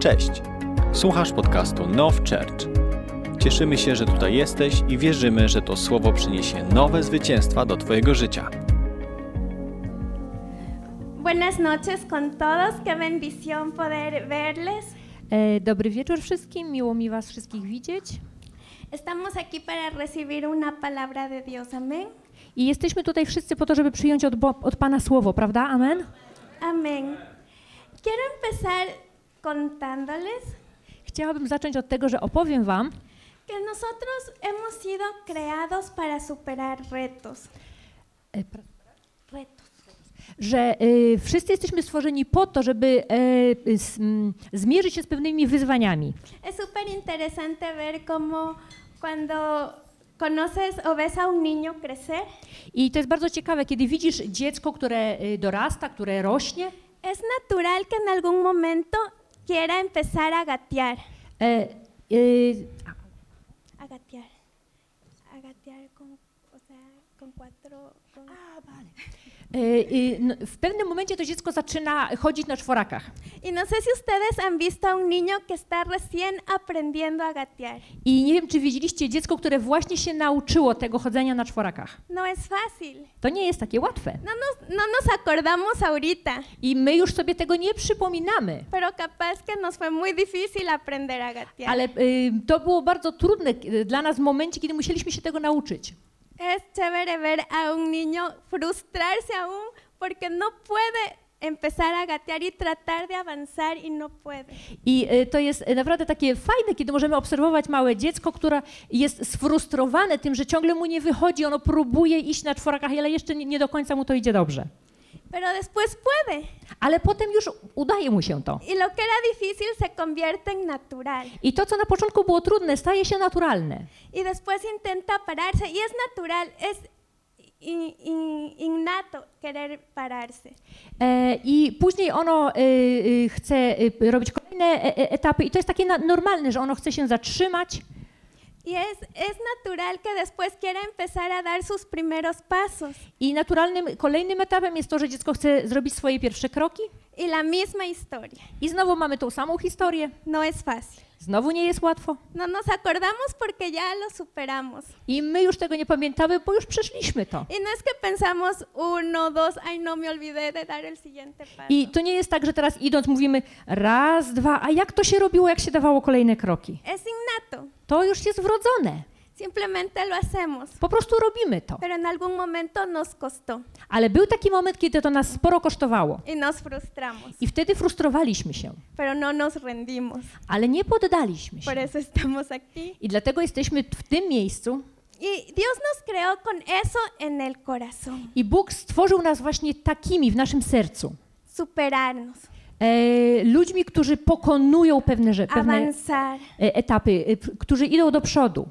Cześć! Słuchasz podcastu Now Church. Cieszymy się, że tutaj jesteś i wierzymy, że to słowo przyniesie nowe zwycięstwa do Twojego życia. Buenas noches con todos, qué bendición poder verles. E, Dobry wieczór wszystkim, miło mi Was wszystkich widzieć. Estamos aquí para recibir una palabra de Dios, amén. I jesteśmy tutaj wszyscy po to, żeby przyjąć od, Bo- od Pana słowo, prawda? Amen? Amén. Quiero empezar contándoles Chciałabym zacząć od tego, że opowiem Wam, que nosotros hemos sido creados para superar retos. e, pra- Retos. że y, wszyscy jesteśmy stworzeni po to, żeby e, s- m, zmierzyć się z pewnymi wyzwaniami. Es súper interesante ver cómo cuando conoces o ves a un niño crecer, I to jest bardzo ciekawe, kiedy widzisz dziecko, które y, dorasta, które rośnie, es natural que en algún momento quiera empezar a gatear. e, y, A gatear. W pewnym momencie to dziecko zaczyna chodzić na czworakach. Y no sé si ustedes han visto a un niño que está recién aprendiendo a gatear. I nie wiem, czy widzieliście dziecko, które właśnie się nauczyło tego chodzenia na czworakach. No es fácil. To nie jest takie łatwe. No nos, no nos acordamos ahorita, I my już sobie tego nie przypominamy. pero capaz que nos fue muy difícil aprender a gatear. Ale y, to było bardzo trudne y, dla nas w momencie, kiedy musieliśmy się tego nauczyć. Es chévere ver a un niño frustrarse aún porque no puede empezar a gatear y tratar de avanzar y no puede. I y, to jest naprawdę takie fajne, kiedy możemy obserwować małe dziecko, które jest sfrustrowane tym, że ciągle mu nie wychodzi, ono próbuje iść na czworakach, ale jeszcze nie, nie do końca mu to idzie dobrze. Pero después puede. Ale potem już udaje mu się to. Y lo que era difícil se convierte en natural. I to, co na początku było trudne, staje się naturalne. Y después intenta pararse. Y es natural, es in- in- innato querer pararse. E, I później ono y, y, chce y, robić kolejne e, e, etapy i to jest takie na, normalne, że ono chce się zatrzymać Y es, es natural que después quiera empezar a dar sus primeros pasos. i naturalnym kolejnym etapem jest to, że dziecko chce zrobić swoje pierwsze kroki Y la misma historia. i znowu mamy tą samą historię. No es fácil. Znowu nie jest łatwo No nos acordamos porque ya lo superamos. i my już tego nie pamiętamy, bo już przeszliśmy to. Y no es que pensamos uno, dos, ay no me olvidé de dar el siguiente paso. I to nie jest tak, że teraz idąc mówimy raz, dwa, a jak to się robiło, jak się dawało kolejne kroki? Es innato. To już jest wrodzone. Simplemente lo hacemos. Po prostu robimy to. Pero en algún momento nos costó Ale był taki moment, kiedy to nas sporo kosztowało y nos frustramos. i wtedy frustrowaliśmy się, Pero no nos rendimos. ale nie poddaliśmy Por się. eso estamos aquí. I dlatego jesteśmy w tym miejscu Y Dios nos creó con eso en el corazón. i Bóg stworzył nas właśnie takimi w naszym sercu. Superarnos, E, ludźmi, którzy pokonują pewne, że, pewne avanzar, e, etapy, e, którzy idą do przodu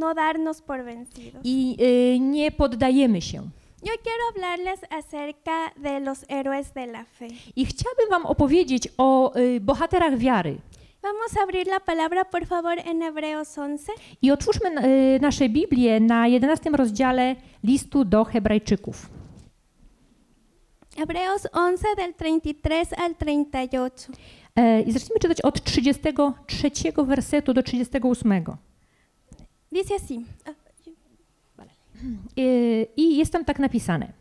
no darnos por vencidos. i e, nie poddajemy się. Yo quiero hablarles acerca de los héroes de la fe. I chciałabym Wam opowiedzieć o e, bohaterach wiary. Vamos a abrir la palabra, por favor, en Hebreos 11. I otwórzmy e, nasze Biblię na 11 rozdziale listu do Hebrajczyków. Hebreos 11 del 33 al 38. E, I zacznijmy czytać od 33 wersetu do 38. Dice así. E, I jest tam tak napisane.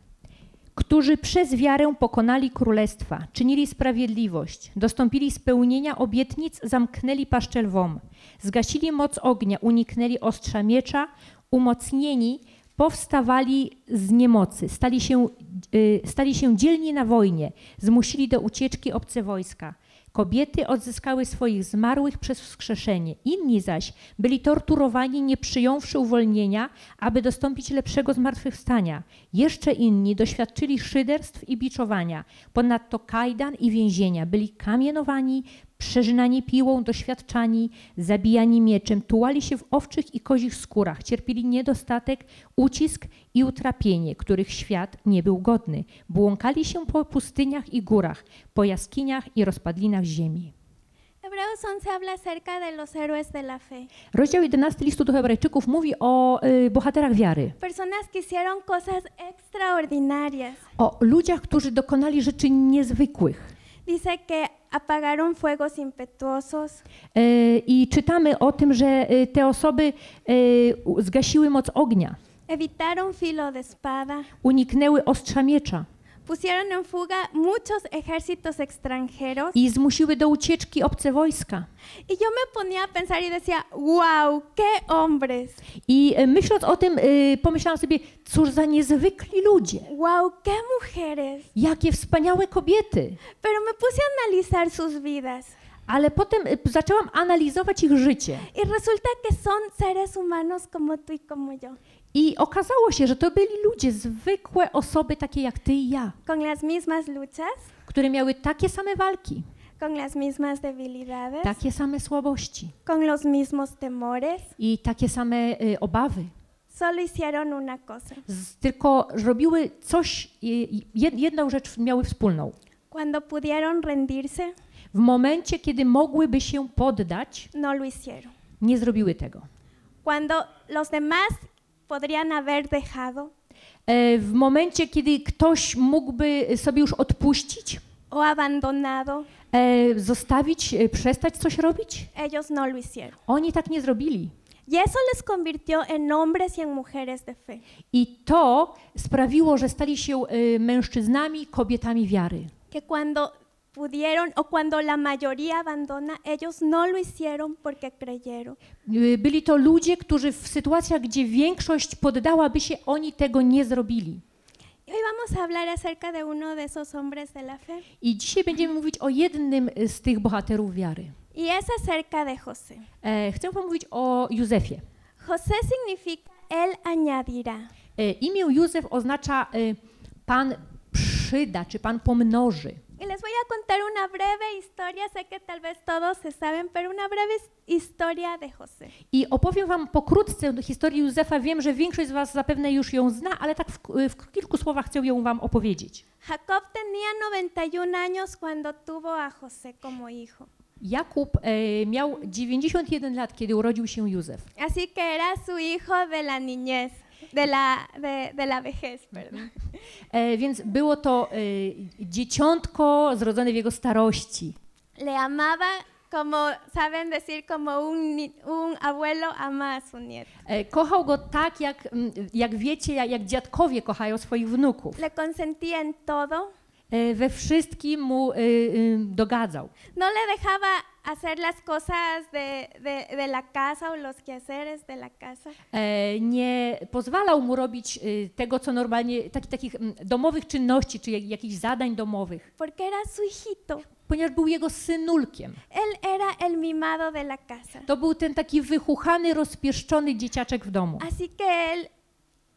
Którzy przez wiarę pokonali królestwa, czynili sprawiedliwość, dostąpili spełnienia obietnic, zamknęli paszczę lwom, zgasili moc ognia, uniknęli ostrza miecza, umocnieni, powstawali z niemocy, stali się, y, stali się dzielni na wojnie, zmusili do ucieczki obce wojska. Kobiety odzyskały swoich zmarłych przez wskrzeszenie, inni zaś byli torturowani, nie przyjąwszy uwolnienia, aby dostąpić lepszego zmartwychwstania. Jeszcze inni doświadczyli szyderstw i biczowania, ponadto kajdan i więzienia, byli kamienowani, przeżynani piłą, doświadczani, zabijani mieczem, tułali się w owczych i kozich skórach, cierpieli niedostatek, ucisk i utrapienie, których świat nie był godny. Błąkali się po pustyniach i górach, po jaskiniach i rozpadlinach ziemi. Hebreos 11 habla acerca de los héroes de la fe. Rozdział 11 listu do Hebrajczyków mówi o y, bohaterach wiary, Personas que hicieron cosas extraordinarias. o ludziach, którzy dokonali rzeczy niezwykłych. Dice que apagaron fuegos impetuosos, E, I czytamy o tym, że e, te osoby e, zgasiły moc ognia, evitaron filo de espada, uniknęły ostrza miecza pusieron en fuga muchos ejércitos extranjeros. i zmusiły do ucieczki obce wojska. Y yo me ponía a pensar y decía, wow, qué hombres, I e, myśląc o tym, e, pomyślałam sobie, cóż za niezwykli ludzie, wow, qué mujeres. jakie wspaniałe kobiety. Pero me puse a analizar sus vidas Ale potem e, zaczęłam analizować ich życie. y resulta que son seres humanos como tú y como yo, I okazało się, że to byli ludzie, zwykłe osoby takie jak ty i ja, con las mismas luchas, które miały takie same walki, con las mismas debilidades, takie same słabości con los mismos temores. i takie same e, obawy. Solo hicieron una cosa. Z, tylko robiły coś, e, jed, jedną rzecz miały wspólną. Cuando pudieron rendirse, W momencie, kiedy mogłyby się poddać, no lo hicieron. nie zrobiły tego. Cuando los demás podrían haber dejado E, W momencie, kiedy ktoś mógłby sobie już odpuścić, o abandonado, e, zostawić, e, przestać coś robić, ellos no lo hicieron. oni tak nie zrobili. Y eso les convirtió en hombres y en mujeres de fe. I to sprawiło, że stali się e, mężczyznami, kobietami wiary. Que cuando pudieron o cuando la mayoría abandona, ellos no lo hicieron porque creyeron. Y, Byli to ludzie, którzy w sytuacjach, gdzie większość poddałaby się, oni tego nie zrobili. Y hoy vamos a hablar acerca de uno de esos hombres de la fe. I dzisiaj będziemy mówić o jednym z tych bohaterów wiary. Y es acerca de José. E, chcę wam mówić o Józefie. José significa Él añadirá. E, imię Józef oznacza e, Pan przyda, czy Pan pomnoży. Y les voy a contar una breve historia, sé que tal vez todos se saben, pero una breve his- historia de José. I opowiem wam pokrótce historię Józefa. Wiem, że większość z was zapewne już ją zna, ale tak w, w kilku słowach chcę ją wam opowiedzieć. Jacob tenía 91 años cuando tuvo a José como hijo. Jakub e, miał 91 lat, kiedy urodził się Józef. Así que era su hijo de la niñez, de la, de, de la vejez, perdón. E, więc było to e, dzieciątko zrodzone w jego starości. Le amaba como, saben decir, como un, ni- un abuelo ama a su nieto. E, kochał go tak, jak, mm, jak wiecie, jak, jak dziadkowie kochają swoich wnuków. Le consentía en todo. E, we wszystkim mu e, e, dogadzał. No le dejaba hacer las cosas de, de, de la casa o los quehaceres de la casa. Nie pozwalał mu robić tego, co normalnie, taki, takich domowych czynności, czy jak, jakichś zadań domowych, porque era su hijito. ponieważ był jego synulkiem. Él era el mimado de la casa. To był ten taki wychuchany, rozpieszczony dzieciaczek w domu. Así que él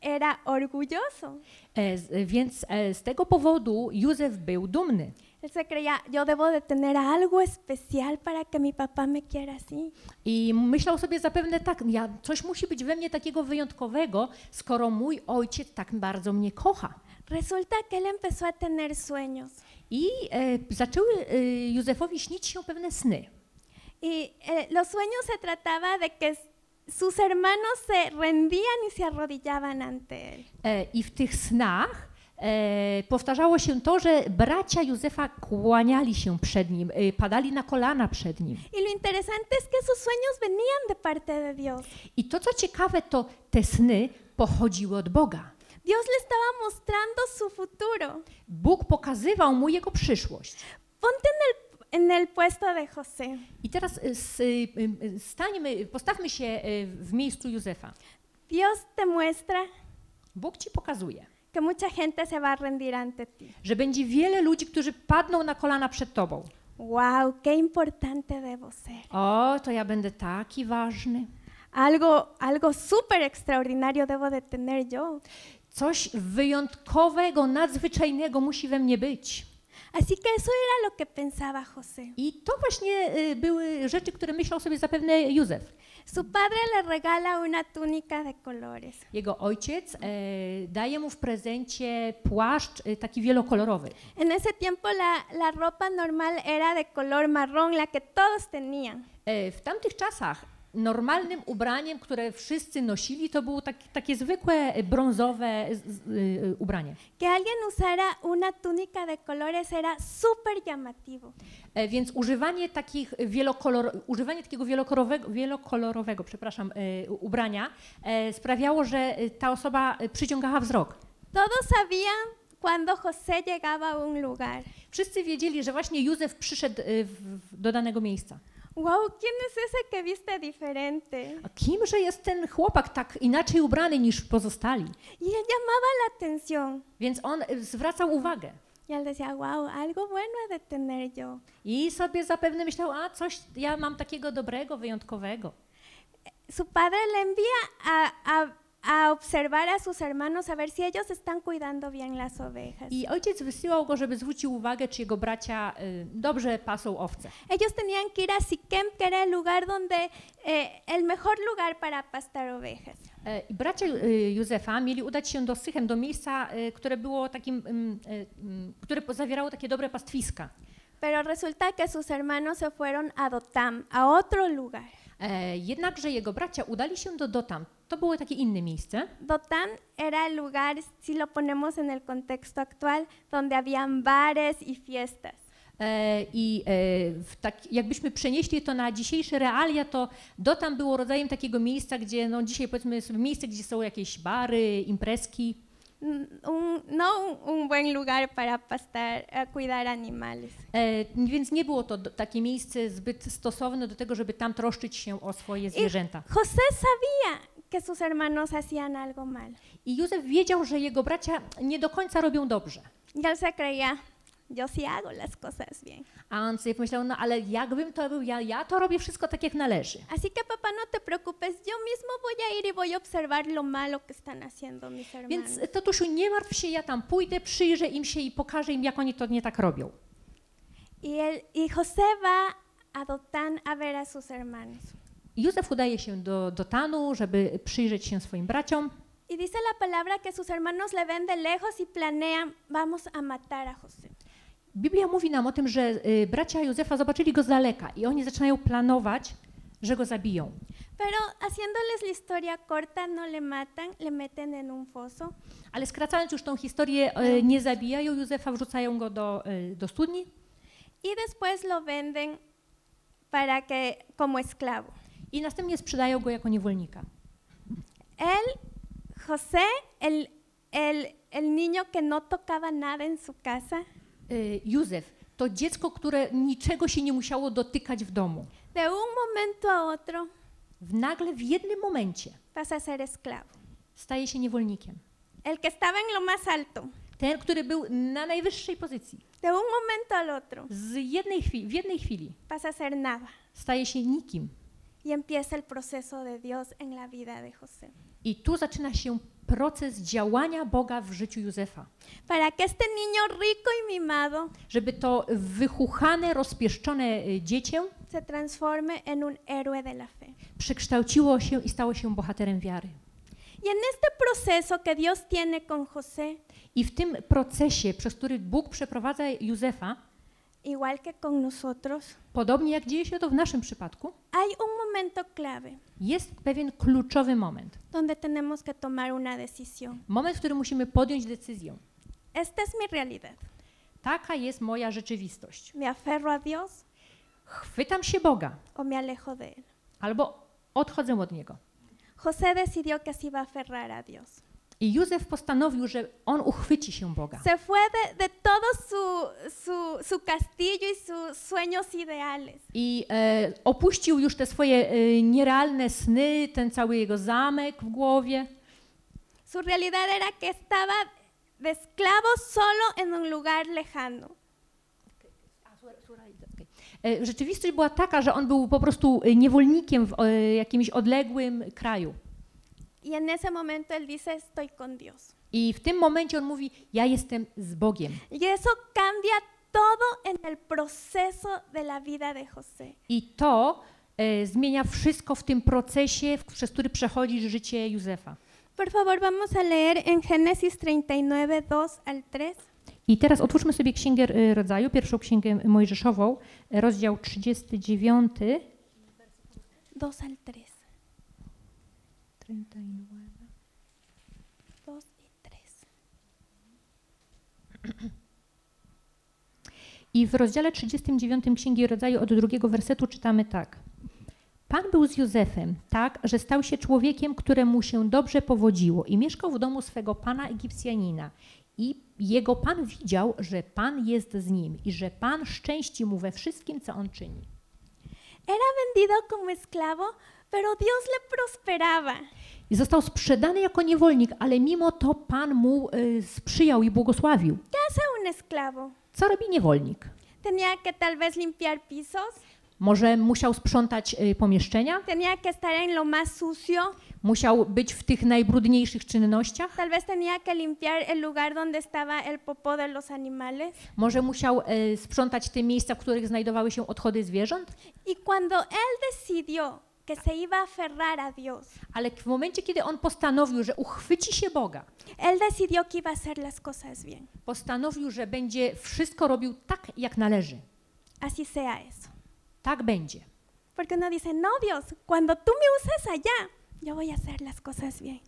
era orgulloso. E, więc e, z tego powodu Józef był dumny. Él se creía, yo debo de tener algo especial para que mi papá me quiera así. I myślał sobie zapewne tak, ja, coś musi być we mnie takiego wyjątkowego, skoro mój ojciec tak bardzo mnie kocha. Resulta que él empezó a tener sueños. I e, zaczęły e, Józefowi śnić się pewne sny. Y eh, los sueños se trataba de que sus hermanos se rendían y se arrodillaban ante él. E, I w tych snach e, powtarzało się to, że bracia Józefa kłaniali się przed nim, e, padali na kolana przed nim. Y lo interesante es que sus sueños venían de parte de Dios. I to, co ciekawe, to te sny pochodziły od Boga. Dios le estaba mostrando su futuro. Bóg pokazywał mu jego przyszłość. Ponte en el, en el puesto de José. I teraz s, e, e, stańmy, postawmy się w miejscu Józefa. Dios te muestra Bóg ci pokazuje, que mucha gente se va a rendir ante ti. że będzie wiele ludzi, którzy padną na kolana przed tobą. Wow, qué importante debo ser. O, to ja będę taki ważny. Algo, algo súper extraordinario debo de tener yo. Coś wyjątkowego, nadzwyczajnego musi we mnie być. Así que eso era lo que pensaba José. I to właśnie y, były rzeczy, które myślał sobie zapewne Józef. Su padre le regala una túnica de colores. Jego ojciec e, daje mu w prezencie płaszcz e, taki wielokolorowy. En ese tiempo la, la ropa normal era de color marrón, la que todos tenían. E, w tamtych czasach normalnym ubraniem, które wszyscy nosili, to było tak, takie zwykłe e, brązowe z- y, ubranie. Que alguien usara una túnica de colores era súper llamativo. E, Więc używanie takich wielokolor, używanie takiego wielokolorowego, wielokolorowego przepraszam, e, ubrania e, sprawiało, że e, ta osoba e, przyciągała wzrok. Todos sabían cuando José llegaba a un lugar. Wszyscy wiedzieli, że właśnie Józef przyszedł e, w, do danego miejsca. Wow, ¿quién es ese que viste diferente? A kimże jest ten chłopak tak inaczej ubrany niż pozostali? Y él llamaba la atención. Więc on e, zwracał uwagę. Y él decía, wow, algo bueno he de tener yo. I sobie zapewne myślał, a coś ja mam takiego dobrego, wyjątkowego. Su padre le envía a, a- a observar a sus hermanos a ver si ellos están cuidando bien las ovejas. I ojciec wysyłał go, żeby zwrócił uwagę, czy jego bracia y, dobrze pasą owce. Ellos tenían que ir a Siquem, que era el lugar donde, eh, el mejor lugar para pastar ovejas. E, I bracia y, Józefa mieli udać się do Sychem, do miejsca, y, które było takim, ym, y, ym, które zawierało takie dobre pastwiska. Pero resulta que sus hermanos se fueron a Dotam, a otro lugar. E, Jednakże jego bracia udali się do Dotam. To było takie inne miejsce. Dotam era el lugar, si lo ponemos en el contexto actual, donde habían bares y fiestas. E, I e, tak, jakbyśmy przenieśli to na dzisiejsze realia, to Dotam było rodzajem takiego miejsca, gdzie no dzisiaj powiedzmy sobie miejsce, gdzie są jakieś bary, imprezki. Mm, un- no un, un buen lugar para pastar, a cuidar animales. E, więc nie było to do, takie miejsce zbyt stosowne do tego, żeby tam troszczyć się o swoje zwierzęta. José sabía que sus hermanos hacían algo mal. I Józef wiedział, że jego bracia nie do końca robią dobrze. Y él se creía, yo sí hago las cosas bien. A on sobie pomyślał, no ale jakbym to robił, ja, ja to robię wszystko tak jak należy. Así que papá, no te preocupes, yo mismo voy a ir y voy a observar lo malo que están haciendo mis hermanos. Więc tatusiu, nie martw się, ja tam pójdę, przyjrzę im się i pokażę im, jak oni to nie tak robią. Y, él, y José va a Dotán a ver a sus hermanos. I Józef udaje się do, Tanu, żeby przyjrzeć się swoim braciom. Y dice la palabra que sus hermanos le ven de lejos y planean, vamos a matar a José. Biblia mówi nam o tym, że y, bracia Józefa zobaczyli go z daleka i oni zaczynają planować, że go zabiją. Pero haciéndoles la historia corta, no le matan, le meten en un foso. Ale skracając już tą historię, y, nie zabijają Józefa, wrzucają go do, y, do studni Y después lo venden para que, como esclavo. I następnie sprzedają go jako niewolnika. Él, José, el, el, el niño que no tocaba nada en su casa, Y, Józef to dziecko, które niczego się nie musiało dotykać w domu. de un momento a otro W nagle w jednym momencie pasa a ser esclavo. staje się niewolnikiem. El que estaba en lo más alto, Ten, który był na najwyższej pozycji, de un momento al otro, z jednej chwili, w jednej chwili pasa a ser nada. staje się nikim. Y empieza el proceso de Dios en la vida de José. I tu zaczyna się proces działania Boga w życiu Józefa. Para que este niño rico y mimado Żeby to wychuchane, rozpieszczone y, dziecię se transforme en un héroe de la fe. przekształciło się i stało się bohaterem wiary. Y en este proceso que Dios tiene con José, I w tym procesie, przez który Bóg przeprowadza Józefa, igual que con nosotros, podobnie jak dzieje się to w naszym przypadku, hay un momento clave jest pewien kluczowy moment. donde tenemos que tomar una decisión. Moment, w którym musimy podjąć decyzję. Esta es mi realidad. Taka jest moja rzeczywistość. ¿Me aferro a Dios Chwytam się Boga o me alejo de Él? albo odchodzę od Niego. José decidió que se iba a aferrar a Dios. I Józef postanowił, że on uchwyci się Boga. Se fue de, de todo su, su, su castillo y sus sueños ideales. I e, opuścił już te swoje e, nierealne sny, ten cały jego zamek w głowie. Su realidad era que estaba de esclavo solo en un lugar lejano. E, Rzeczywistość była taka, że on był po prostu e, niewolnikiem w e, jakimś odległym kraju. Y en ese momento él dice, estoy con Dios. I w tym momencie on mówi: Ja jestem z Bogiem. Y eso cambia todo en el proceso de la vida de José. I to e, zmienia wszystko w tym procesie, w, przez który przechodzi życie Józefa. Por favor, vamos a leer en Génesis 39, 2 al 3. I teraz otwórzmy sobie Księgę e, Rodzaju, pierwszą Księgę Mojżeszową, e, rozdział 39, 2 al 3. 2 y 3. I w rozdziale 39 Księgi Rodzaju od drugiego wersetu czytamy tak. Pan był z Józefem, tak, że stał się człowiekiem, któremu się dobrze powodziło i mieszkał w domu swego pana Egipcjanina. I jego pan widział, że pan jest z nim i że pan szczęści mu we wszystkim, co on czyni. Era vendido como esclavo, pero Dios le prosperaba. I został sprzedany jako niewolnik, ale mimo to pan mu y, sprzyjał i błogosławił. ¿Qué hace un esclavo? Co robi niewolnik? Tenía que tal vez limpiar pisos, Może musiał sprzątać y, pomieszczenia, tenía que estar en lo más sucio, musiał być w tych najbrudniejszych czynnościach, tal vez tenía que limpiar el lugar donde estaba el popó de los animales. może musiał y, sprzątać te miejsca, w których znajdowały się odchody zwierząt, Y cuando él decidió que se iba a aferrar a Dios, ale w momencie, kiedy on postanowił, że uchwyci się Boga, él decidió que iba a hacer las cosas bien. postanowił, że będzie wszystko robił tak, jak należy. Así sea eso. Tak będzie. Porque uno dice, no Dios, cuando tú me uses allá, yo voy a hacer las cosas bien.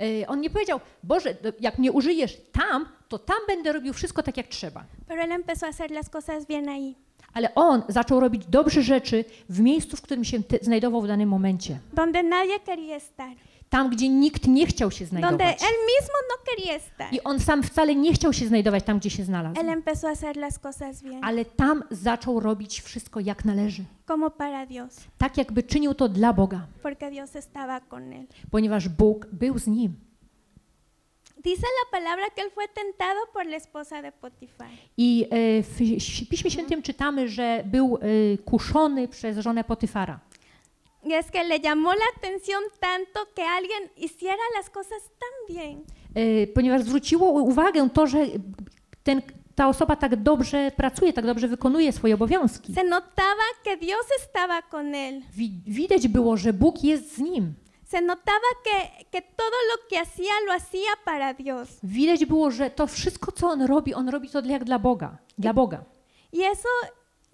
Y, On nie powiedział, Boże, jak mnie użyjesz tam, to tam będę robił wszystko tak, jak trzeba. Pero él empezó a hacer las cosas bien ahí, Ale on zaczął robić dobrze rzeczy w miejscu, w którym się znajdował w danym momencie. donde nadie quería estar, Tam, gdzie nikt nie chciał się donde znajdować. él mismo no quería estar. I on sam wcale nie chciał się znajdować tam, gdzie się znalazł. Él empezó a hacer las cosas bien, Ale tam zaczął robić wszystko jak należy. como para Dios, Tak, jakby czynił to dla Boga, porque Dios estaba con él. ponieważ Bóg był z nim. Dice la palabra que él fue tentado por la esposa de Potifar. I e, w Piśmie Świętym czytamy, że był e, kuszony przez żonę Potyfara. Y es que le llamó la atención tanto que alguien hiciera las cosas tan bien. E, Ponieważ zwróciło uwagę to, że ten, ta osoba tak dobrze pracuje, tak dobrze wykonuje swoje obowiązki. Se notaba que Dios estaba con él. Wi- Widać było, że Bóg jest z nim. Se notaba que, que todo lo que hacía lo hacía para Dios. Widać było, że to wszystko, co on robi, on robi to jak dla Boga. Dla Boga. Y eso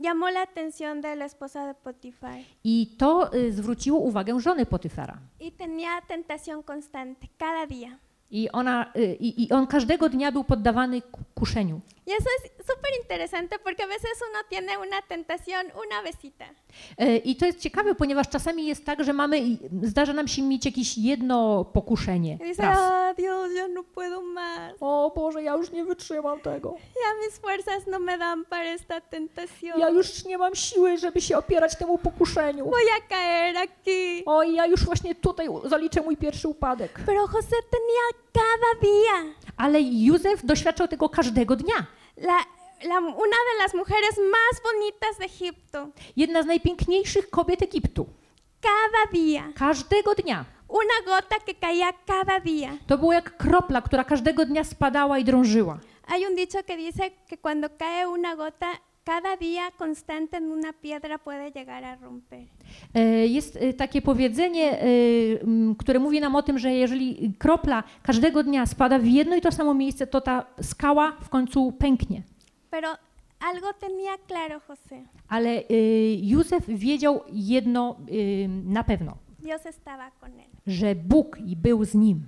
llamó la atención de la esposa de Potifar. I to y, zwróciło uwagę żony Potyfara. Y tenía tentación constante, cada día. I, ona, y, i, I on każdego dnia był poddawany ku- kuszeniu. Y eso es súper interesante porque a veces uno tiene una tentación una besita. I to jest ciekawe, ponieważ czasami jest tak, że mamy, zdarza nam się mieć jakieś jedno pokuszenie. Y dice, Raz. oh Dios, yo no puedo más. O Boże, ja już nie wytrzymam tego. Ya mis fuerzas no me dan para esta tentación. Ja już nie mam siły, żeby się opierać temu pokuszeniu. Voy a caer aquí. O, ja już właśnie tutaj zaliczę mój pierwszy upadek. Pero José tenía cada día. Ale Józef doświadczał tego każdego dnia. La, la- una de las mujeres más bonitas de Egipto. Jedna z najpiękniejszych kobiet Egiptu. Cada día. Każdego dnia. Una gota que caía cada día. To było jak kropla, która każdego dnia spadała i drążyła. Hay un dicho que dice que cuando cae una gota, cada día constante en una piedra puede llegar a romper. E, Jest e, takie powiedzenie, e, które mówi nam o tym, że jeżeli kropla każdego dnia spada w jedno i to samo miejsce, to ta skała w końcu pęknie. Pero algo tenía claro José. Ale Józef wiedział jedno na pewno, Dios estaba con él. że Bóg był z nim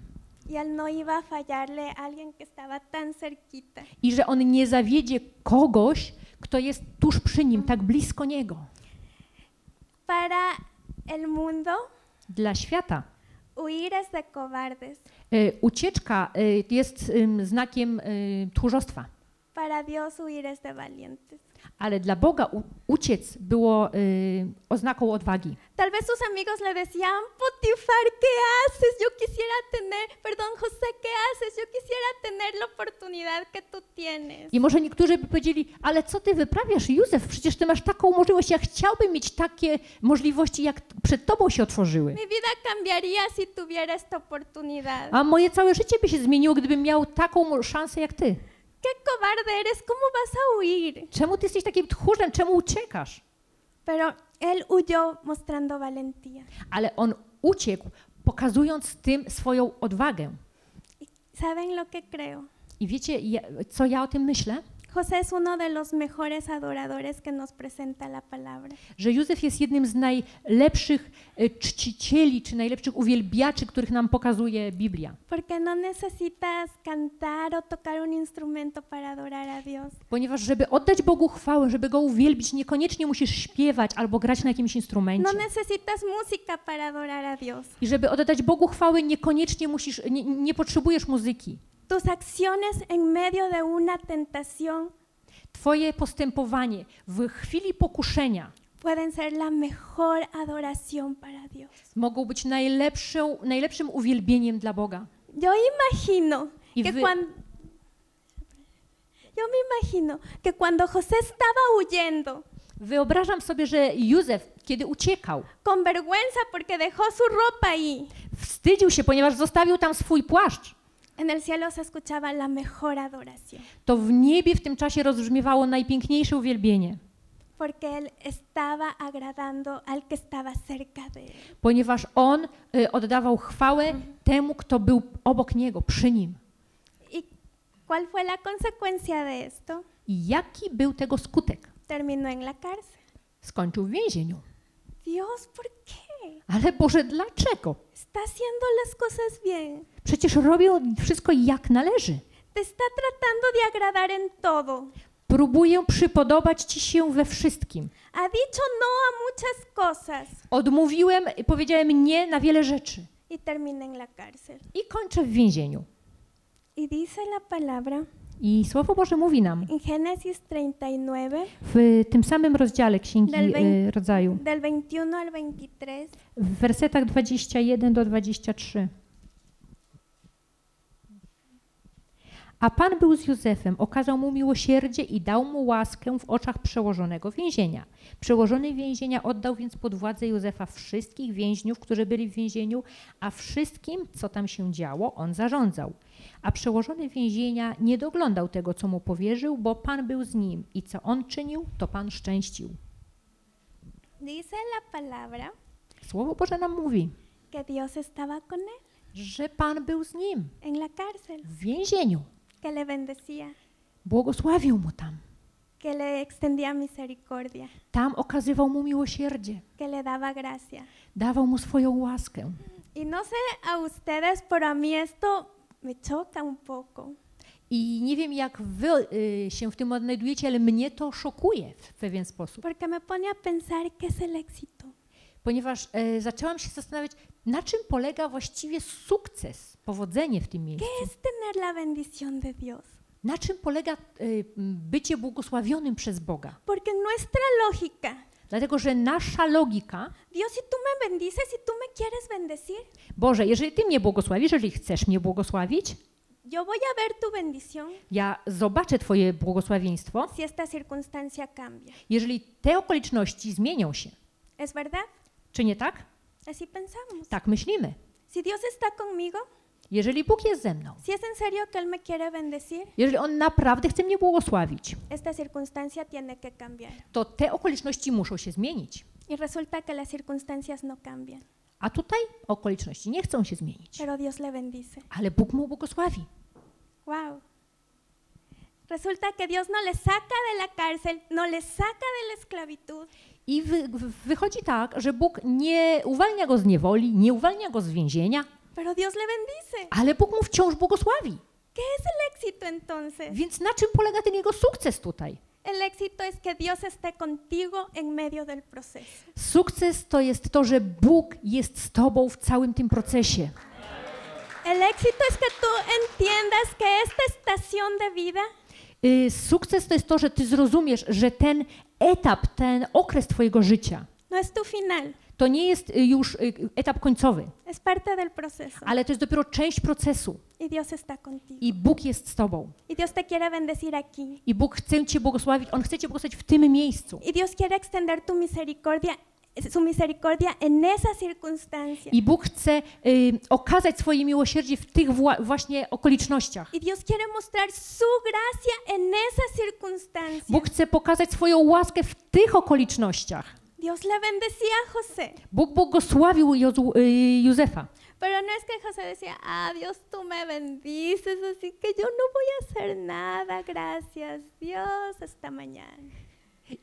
Y él no iba a fallarle a alguien que estaba tan cerquita. i że on nie zawiedzie kogoś, kto jest tuż przy nim, tak blisko niego. Para el mundo, Dla świata huir es de cobardes. e, ucieczka e, jest em, znakiem e, tchórzostwa. Para Dios huir es de valientes. Ale dla Boga uciec było y, oznaką odwagi. Tal vez sus amigos le decían, Potifar, ¿qué haces? Yo quisiera tener, perdón, José, ¿qué haces? Yo quisiera tener la oportunidad que tú tienes. I może niektórzy by powiedzieli, ale co ty wyprawiasz, Józef? Przecież ty masz taką możliwość. Ja chciałbym mieć takie możliwości, jak przed tobą się otworzyły. Mi vida cambiaría si tuviera esta oportunidad. A moje całe życie by się zmieniło, gdybym miał taką szansę jak ty. ¿Qué cobarde eres? ¿Cómo vas a huir? Czemu ty jesteś takim tchórzem? Czemu uciekasz? Pero él huyó mostrando valentía. Ale on uciekł, pokazując tym swoją odwagę. ¿Y ¿Saben lo que creo? I wiecie, ja, co ja o tym myślę? José es uno de los mejores adoradores que nos presenta la palabra. że Józef jest jednym z najlepszych e, czcicieli czy najlepszych uwielbiaczy, których nam pokazuje Biblia. Porque no necesitas cantar o tocar un instrumento para adorar a Dios. Ponieważ żeby oddać Bogu chwałę, żeby Go uwielbić, niekoniecznie musisz śpiewać albo grać na jakimś instrumencie. No necesitas música para adorar a Dios. I żeby oddać Bogu chwałę, niekoniecznie musisz, nie, nie potrzebujesz muzyki. Tus acciones en medio de una tentación Twoje postępowanie w chwili pokuszenia pueden ser la mejor adoración para Dios. mogą być najlepszą, najlepszym uwielbieniem dla Boga. Yo imagino Y que ve- cuando yo me imagino que cuando José estaba huyendo Wyobrażam sobie, że Józef, kiedy uciekał, con vergüenza porque dejó su ropa ahí, wstydził się, ponieważ zostawił tam swój płaszcz. En el cielo se escuchaba la mejor adoración, To w niebie w tym czasie rozbrzmiewało najpiękniejsze uwielbienie, porque él estaba agradando al que estaba cerca de él. ponieważ on y, oddawał chwałę temu, kto był obok niego, przy nim. ¿Y cuál fue la consecuencia de esto? I jaki był tego skutek? Terminó en la cárcel. Skończył w więzieniu. Dios, ¿por qué? Ale Boże, dlaczego? Está haciendo las cosas bien. Przecież robią wszystko jak należy. Te está tratando de agradar en todo. Próbuję przypodobać Ci się we wszystkim. Ha dicho no a muchas cosas Odmówiłem, powiedziałem nie na wiele rzeczy. y termina en la cárcel. I kończę w więzieniu. Y dice la palabra I Słowo Boże mówi nam en Génesis 39, w tym samym rozdziale Księgi Del y, Rodzaju, del 21 al 23. w wersetach 21 do 23. A Pan był z Józefem, okazał mu miłosierdzie i dał mu łaskę w oczach przełożonego więzienia. Przełożony więzienia oddał więc pod władzę Józefa wszystkich więźniów, którzy byli w więzieniu, a wszystkim, co tam się działo, on zarządzał. A przełożony więzienia nie doglądał tego, co mu powierzył, bo Pan był z nim i co on czynił, to Pan szczęścił. Dice la palabra Słowo Boże nam mówi, que Dios estaba con él że Pan był z nim en la cárcel, w więzieniu. Que le bendecía, Błogosławił mu tam. que le extendía misericordia, Tam okazywał mu miłosierdzie, que le daba gracia. dawał mu swoją łaskę. Y no sé a ustedes, pero a mí esto me choca un poco. I nie wiem, jak wy y, się w tym odnajdujecie, ale mnie to szokuje w pewien sposób, Porque me pone a pensar qué es el éxito. ponieważ e, zaczęłam się zastanawiać, na czym polega właściwie sukces, powodzenie w tym miejscu. ¿Qué es tener la bendición de Dios? Na czym polega y, bycie błogosławionym przez Boga? Porque nuestra lógica, Dlatego, że nasza logika, Dios, si tú me bendices, si tú me quieres bendecir, Boże, jeżeli Ty mnie błogosławisz, jeżeli chcesz mnie błogosławić, yo voy a ver tu bendición ja zobaczę Twoje błogosławieństwo, si esta circunstancia cambia. jeżeli te okoliczności zmienią się. ¿Es verdad? Czy nie tak? Así pensamos. Tak myślimy. Si Dios está conmigo, Jeżeli Bóg jest ze mną, si es en serio que Él me quiere bendecir, jeżeli On naprawdę chce mnie błogosławić, esta circunstancia tiene que cambiar. to te okoliczności muszą się zmienić. Y resulta que las circunstancias no cambian, A tutaj okoliczności nie chcą się zmienić, pero Dios le bendice. ale Bóg mu błogosławi. Wow. Resulta que Dios no le saca de la cárcel, no le saca de la esclavitud, I wy, wy- wychodzi tak, że Bóg nie uwalnia go z niewoli, nie uwalnia go z więzienia, pero Dios le bendice. ale Bóg mu wciąż błogosławi. ¿Qué es el éxito entonces? Więc na czym polega ten jego sukces tutaj? El éxito es que Dios esté contigo en medio del proceso. Sukces to jest to, że Bóg jest z tobą w całym tym procesie. El éxito es que tú entiendas que esta estación de vida Sukces to jest to, że ty zrozumiesz, że ten etap, ten okres twojego życia, no es tu final, to nie jest y, już y, etap końcowy, es parte del proceso. ale to jest dopiero część procesu. Y Dios está contigo. I Bóg jest z tobą. Y Dios te quiere bendecir aquí. I Bóg chce cię błogosławić, On chce cię błogosławić w tym miejscu. Y Dios quiere extender tu misericordia, su misericordia en esa circunstancia. I Bóg chce y, okazać swoje miłosierdzie w tych wła- właśnie okolicznościach. Y Dios quiere mostrar su gracia en esa circunstancia. Bóg chce pokazać swoją łaskę w tych okolicznościach. Dios le bendecía a José, Bóg błogosławił Jozu, y, Józefa, Pero no es que José decía, ah, Dios, tú me bendices, así que yo no voy a hacer nada, gracias Dios, hasta mañana.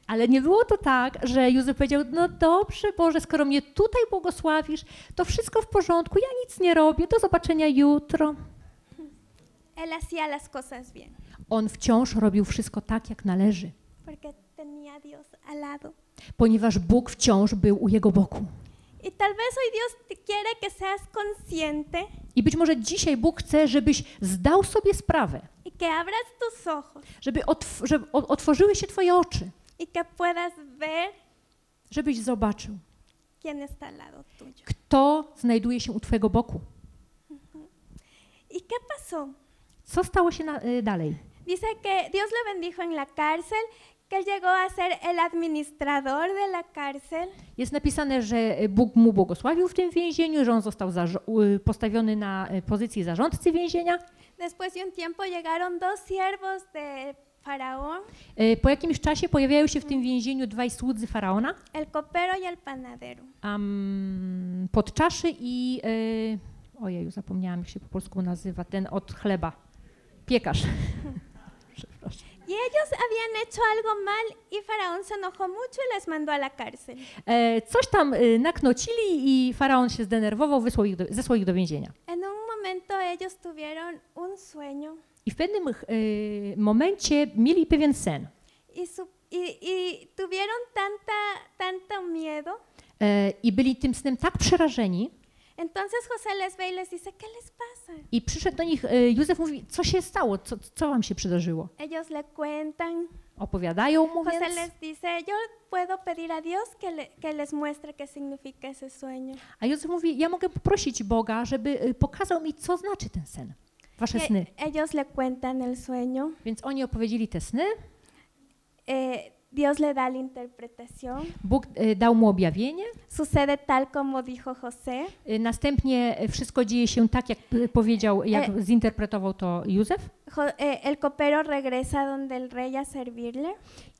Ale nie było to tak, że Józef powiedział, no dobrze Boże, skoro mnie tutaj błogosławisz, to wszystko w porządku, ja nic nie robię, do zobaczenia jutro. Él hacía las cosas bien, On wciąż robił wszystko tak, jak należy, porque tenía Dios al lado. ponieważ Bóg wciąż był u jego boku. Y tal vez hoy Dios quiere que seas consciente I być może dzisiaj Bóg chce, żebyś zdał sobie sprawę, y que abras tus ojos żeby, otw- żeby otworzyły się twoje oczy, y que puedas ver żebyś zobaczył, quién está al lado tuyo. kto znajduje się u twojego boku. ¿Y qué pasó? Co stało się na, y, dalej? Dice que Dios le bendijo en la cárcel, que él llegó a ser el administrador de la cárcel, Jest napisane, że y, Bóg mu błogosławił w tym więzieniu, że on został zarzo- y, postawiony na y, pozycji zarządcy więzienia. Después de un tiempo llegaron dos siervos de Faraón, Y, Po jakimś czasie pojawiają się w tym więzieniu dwaj słudzy faraona, el copero y el panadero. um, podczaszy i y, ojeju, zapomniałam jak się po polsku nazywa, ten od chleba, piekarz. Przepraszam. Y ellos habían hecho algo mal y Faraón se enojó mucho y les mandó a la cárcel. E, coś tam y, naknocili i faraon się zdenerwował, wysłał ich do, zesłał ich do więzienia. En un momento ellos tuvieron un sueño I w pewnym y, momencie mieli pewien sen. y, su- y- y tuvieron tanta, tanto miedo. E, I byli tym snem tak przerażeni, Entonces José les ve y les dice, ¿qué les pasa? i przyszedł do nich e, Józef mówi, co się stało, co, co wam się przydarzyło? Ellos le cuentan. Opowiadają mu José więc, les dice, yo puedo pedir a Dios que, le- que les muestre qué significa ese sueño. a Józef mówi, ja mogę poprosić Boga, żeby y, pokazał mi, co znaczy ten sen, wasze Y sny. ellos le cuentan el sueño. Więc oni opowiedzieli te sny, eh, Dios le da la interpretación. Bóg e, dał mu objawienie, Sucede tal como dijo José. e, następnie e, wszystko dzieje się tak, jak e, powiedział, jak E- zinterpretował to Józef. Jo- eh, el copero regresa donde el rey a servirle.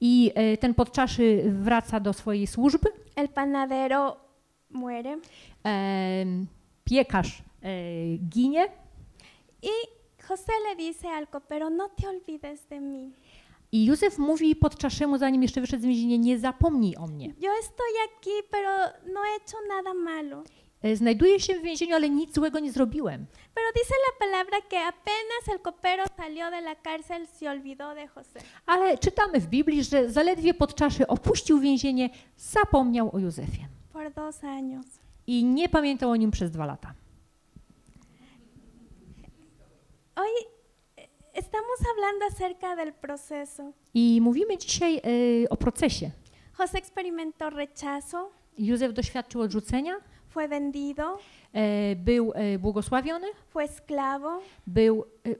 I e, ten podczaszy wraca do swojej służby. El panadero muere. Em, piekarz e, ginie Y José le dice al copero, no te olvides de mí. i Józef mówi podczaszemu, zanim jeszcze wyszedł z więzienia, nie zapomnij o mnie. Yo estoy aquí, pero no he hecho nada malo. E, znajduję się w więzieniu, ale nic złego nie zrobiłem. Pero dice la palabra que apenas el copero salió de la cárcel, se olvidó de José. Ale czytamy w Biblii, że zaledwie podczaszy opuścił więzienie, zapomniał o Józefie por dos años. i nie pamiętał o nim przez dwa lata. Hoy eh, estamos hablando acerca del proceso. I mówimy dzisiaj e, o procesie. José experimentó rechazo, Józef doświadczył odrzucenia, fue vendido, e, był e, błogosławiony, fue esclavo. był, e,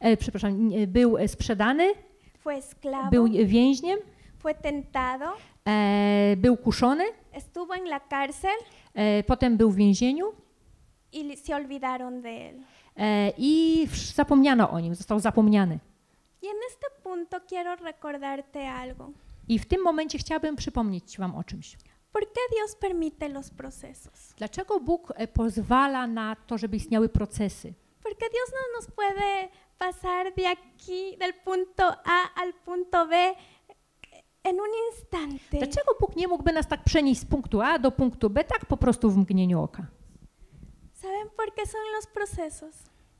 e, przepraszam, nie, był e, sprzedany, Fue esclavo, był więźniem, fue tentado, e, był kuszony, estuvo en la cárcel. E, potem był w więzieniu y se olvidaron de él. e, i zapomniano o nim, został zapomniany. Y en este punto quiero recordarte algo. I w tym momencie chciałabym przypomnieć Wam o czymś. ¿Por qué Dios permite los procesos? Dlaczego Bóg e, pozwala na to, żeby istniały procesy? Porque Dios no nos puede pasar de aquí, del punto A al punto B, en un instante. Dlaczego Bóg nie mógłby nas tak przenieść z punktu A do punktu B, tak po prostu w mgnieniu oka? ¿Saben por qué son los procesos?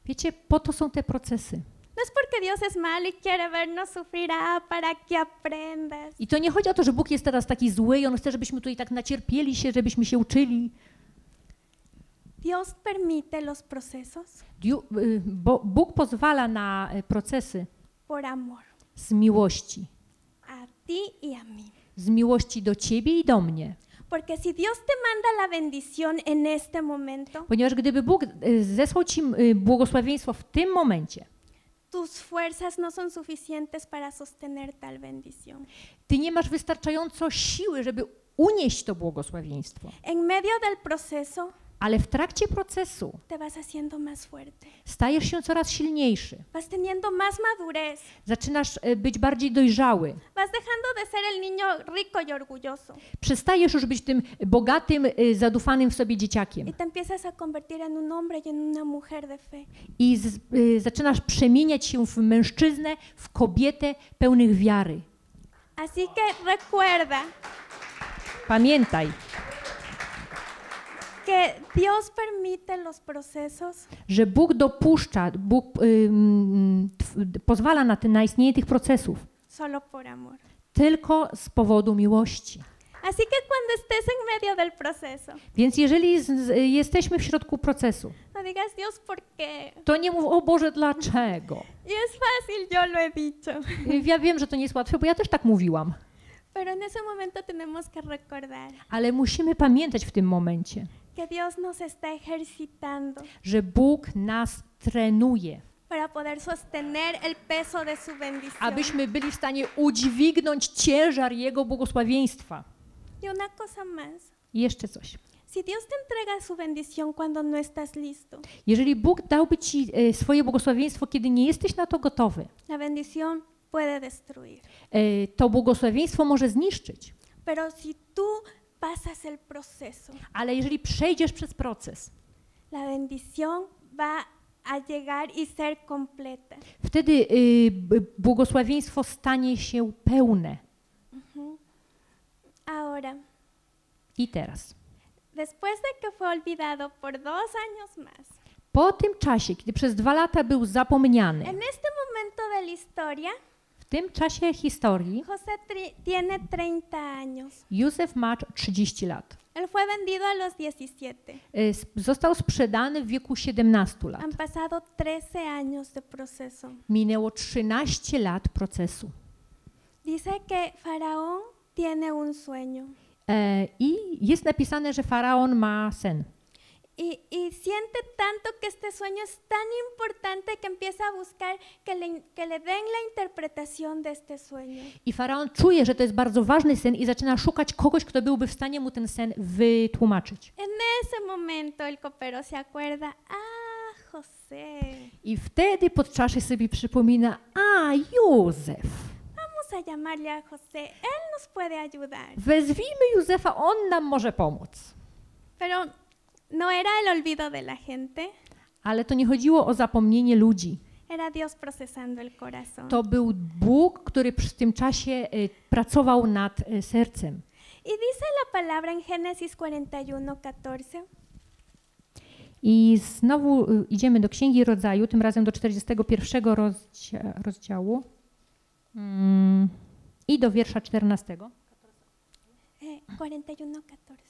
Wiecie, po to są te procesy. No es porque Dios es malo y quiere vernos sufrir, ah, para que aprendas. I to nie chodzi o to, że Bóg jest teraz taki zły i On chce, żebyśmy tutaj tak nacierpieli się, żebyśmy się uczyli. Dios permite los procesos Diu- y, Bo Bóg pozwala na e, procesy por amor z miłości. a ti y a mí. Z miłości do Ciebie i do mnie. Porque si Dios te manda la bendición en este momento, Ponieważ gdyby Bóg y, zesłał Ci y, błogosławieństwo w tym momencie, tus fuerzas no son suficientes para sostener tal bendición. Ty nie masz wystarczająco siły, żeby unieść to błogosławieństwo. En medio del proceso, Ale w trakcie procesu te vas haciendo más fuerte. stajesz się coraz silniejszy. Vas teniendo más madurez. Zaczynasz e, być bardziej dojrzały. Vas dejando de ser el niño rico y orgulloso. Przestajesz już być tym bogatym, e, zadufanym w sobie dzieciakiem. Y te empiezas a convertir en un hombre y en una mujer de fe. I z, e, zaczynasz przemieniać się w mężczyznę, w kobietę pełnych wiary. Así que recuerda Pamiętaj, que Dios permite los procesos że Bóg dopuszcza, Bóg ym, tw- pozwala na, te, na istnienie tych procesów solo por amor. tylko z powodu miłości. Así que cuando estés en medio del proceso, Więc jeżeli z, z, jesteśmy w środku procesu, no digas Dios por qué. to nie mów, o Boże, dlaczego? Y es fácil, yo lo he dicho. Ja wiem, że to nie jest łatwe, bo ja też tak mówiłam, Pero en ese momento tenemos que recordar ale musimy pamiętać w tym momencie, que Dios nos está ejercitando że Bóg nas trenuje, para poder sostener el peso de su bendición. abyśmy byli w stanie udźwignąć ciężar Jego błogosławieństwa. Y una cosa más, I jeszcze coś. si Dios te entrega su bendición cuando no estás listo, Jeżeli Bóg dałby Ci e, swoje błogosławieństwo, kiedy nie jesteś na to gotowy, la bendición puede destruir. e, to błogosławieństwo może zniszczyć. Pero si tú pasas el proceso, Ale jeżeli przejdziesz przez proces, la bendición va a llegar y ser completa. wtedy y, b- błogosławieństwo stanie się pełne. Ahora, I teraz. después de que fue olvidado por dos años más, Po tym czasie, kiedy przez dwa lata był zapomniany, en este momento de la historia, tym czasie historii José tiene 30 años. Józef ma 30 lat. Él fue vendido a los 17. Y, Został sprzedany w wieku 17 lat. Han pasado 13 años de proceso. Minęło 13 lat procesu. Dice que Faraón tiene un sueño E, I jest napisane, że faraon ma sen. y, y siente tanto que este sueño es tan importante que empieza a buscar que le, que le den la interpretación de este sueño. I faraon czuje, że to jest bardzo ważny sen i zaczyna szukać kogoś, kto byłby w stanie mu ten sen wytłumaczyć. En ese momento el copero se acuerda, ah, José, I wtedy pod czasie sobie przypomina, a Józef, vamos a llamarle a José, él nos puede ayudar. wezwijmy Józefa, on nam może pomóc. Pero no era el olvido de la gente, Ale to nie chodziło o zapomnienie ludzi. era Dios procesando el corazón. To był Bóg, który przy tym czasie y, pracował nad y, sercem. Y dice la palabra en Génesis 41:14, I znowu idziemy do Księgi Rodzaju, tym razem do 41 rozdzia rozdziału mm, i do wiersza 14. eh, 41:14.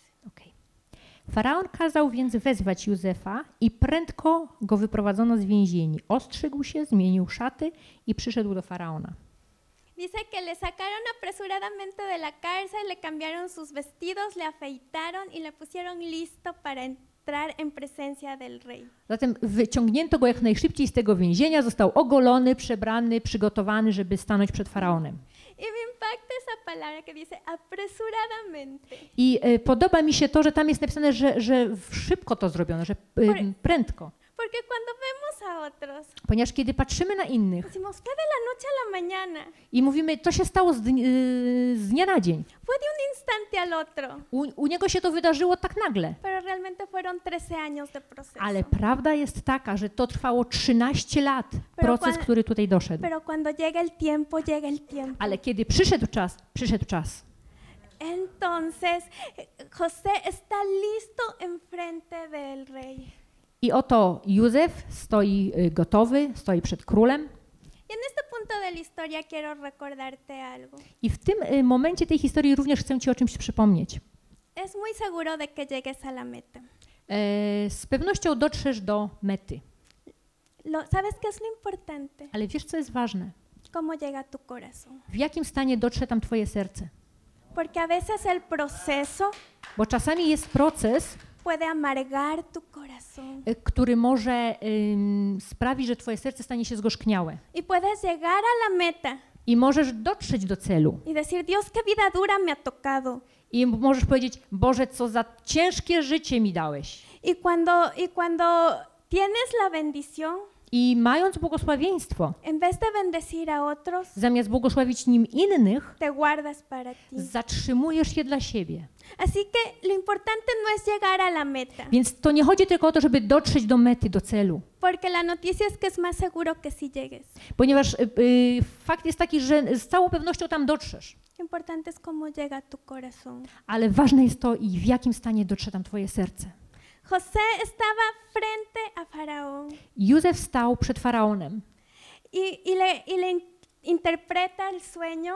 Faraon kazał więc wezwać Józefa i prędko go wyprowadzono z więzieni. Ostrzygł się, zmienił szaty i przyszedł do Faraona. Dice que le sacaron apresuradamente de la cárcel, le cambiaron sus vestidos, le afeitaron y le pusieron listo para entrar en presencia del rey. Zatem wyciągnięto go jak najszybciej z tego więzienia, został ogolony, przebrany, przygotowany, żeby stanąć przed Faraonem. Y me impacta esa palabra que dice apresuradamente. I e, podoba mi się to, że tam jest napisane, że, że szybko to zrobiono, że e, prędko. Porque cuando vemos a otros, Ponieważ kiedy patrzymy na innych decimos, fue de la noche a la mañana, i mówimy, to się stało z, dni- y, z dnia na dzień. fue de un instante al otro, U, u niego się to wydarzyło tak nagle. pero realmente fueron 13 años de proceso. Ale prawda jest taka, że to trwało 13 lat, proces, który tutaj doszedł. Pero cuando llega el tiempo, llega el tiempo. Ale kiedy przyszedł czas, przyszedł czas. Entonces, eh, José está listo enfrente del rey. I oto Józef stoi y, gotowy, stoi przed królem. Y. I w tym y, momencie tej historii również chcę Ci o czymś przypomnieć. Es muy seguro de que llegues a la meta. Z pewnością dotrzesz do mety. Lo, ¿Sabes qué es lo importante? Ale wiesz, co jest ważne? Cómo llega tu corazón. W jakim stanie dotrze tam Twoje serce? Porque a veces el proceso Bo czasami jest proces, puede amargar tu corazón. y, który może ym, sprawić, że Twoje serce stanie się zgorzkniałe. Y puedes llegar a la meta I możesz dotrzeć do celu. y decir, Dios, qué vida dura me ha tocado. I możesz powiedzieć, Boże, co za ciężkie życie mi dałeś. Y cuando, y cuando tienes la bendición, I mając błogosławieństwo, en vez de bendecir a otros, zamiast błogosławić nim innych, te guardas para ti. zatrzymujesz je dla siebie. Así que lo importante no es llegar a la meta, Więc to nie chodzi tylko o to, żeby dotrzeć do mety, do celu. porque la noticia es que es más seguro que si llegues. Ponieważ y, y, fakt jest taki, że z całą pewnością tam dotrzesz. Lo importante es cómo llega tu corazón. Ale ważne jest to i w jakim stanie dotrze tam twoje serce. José estaba frente a Faraón Józef stał przed faraonem. y, y le, y le in- interpreta el sueño.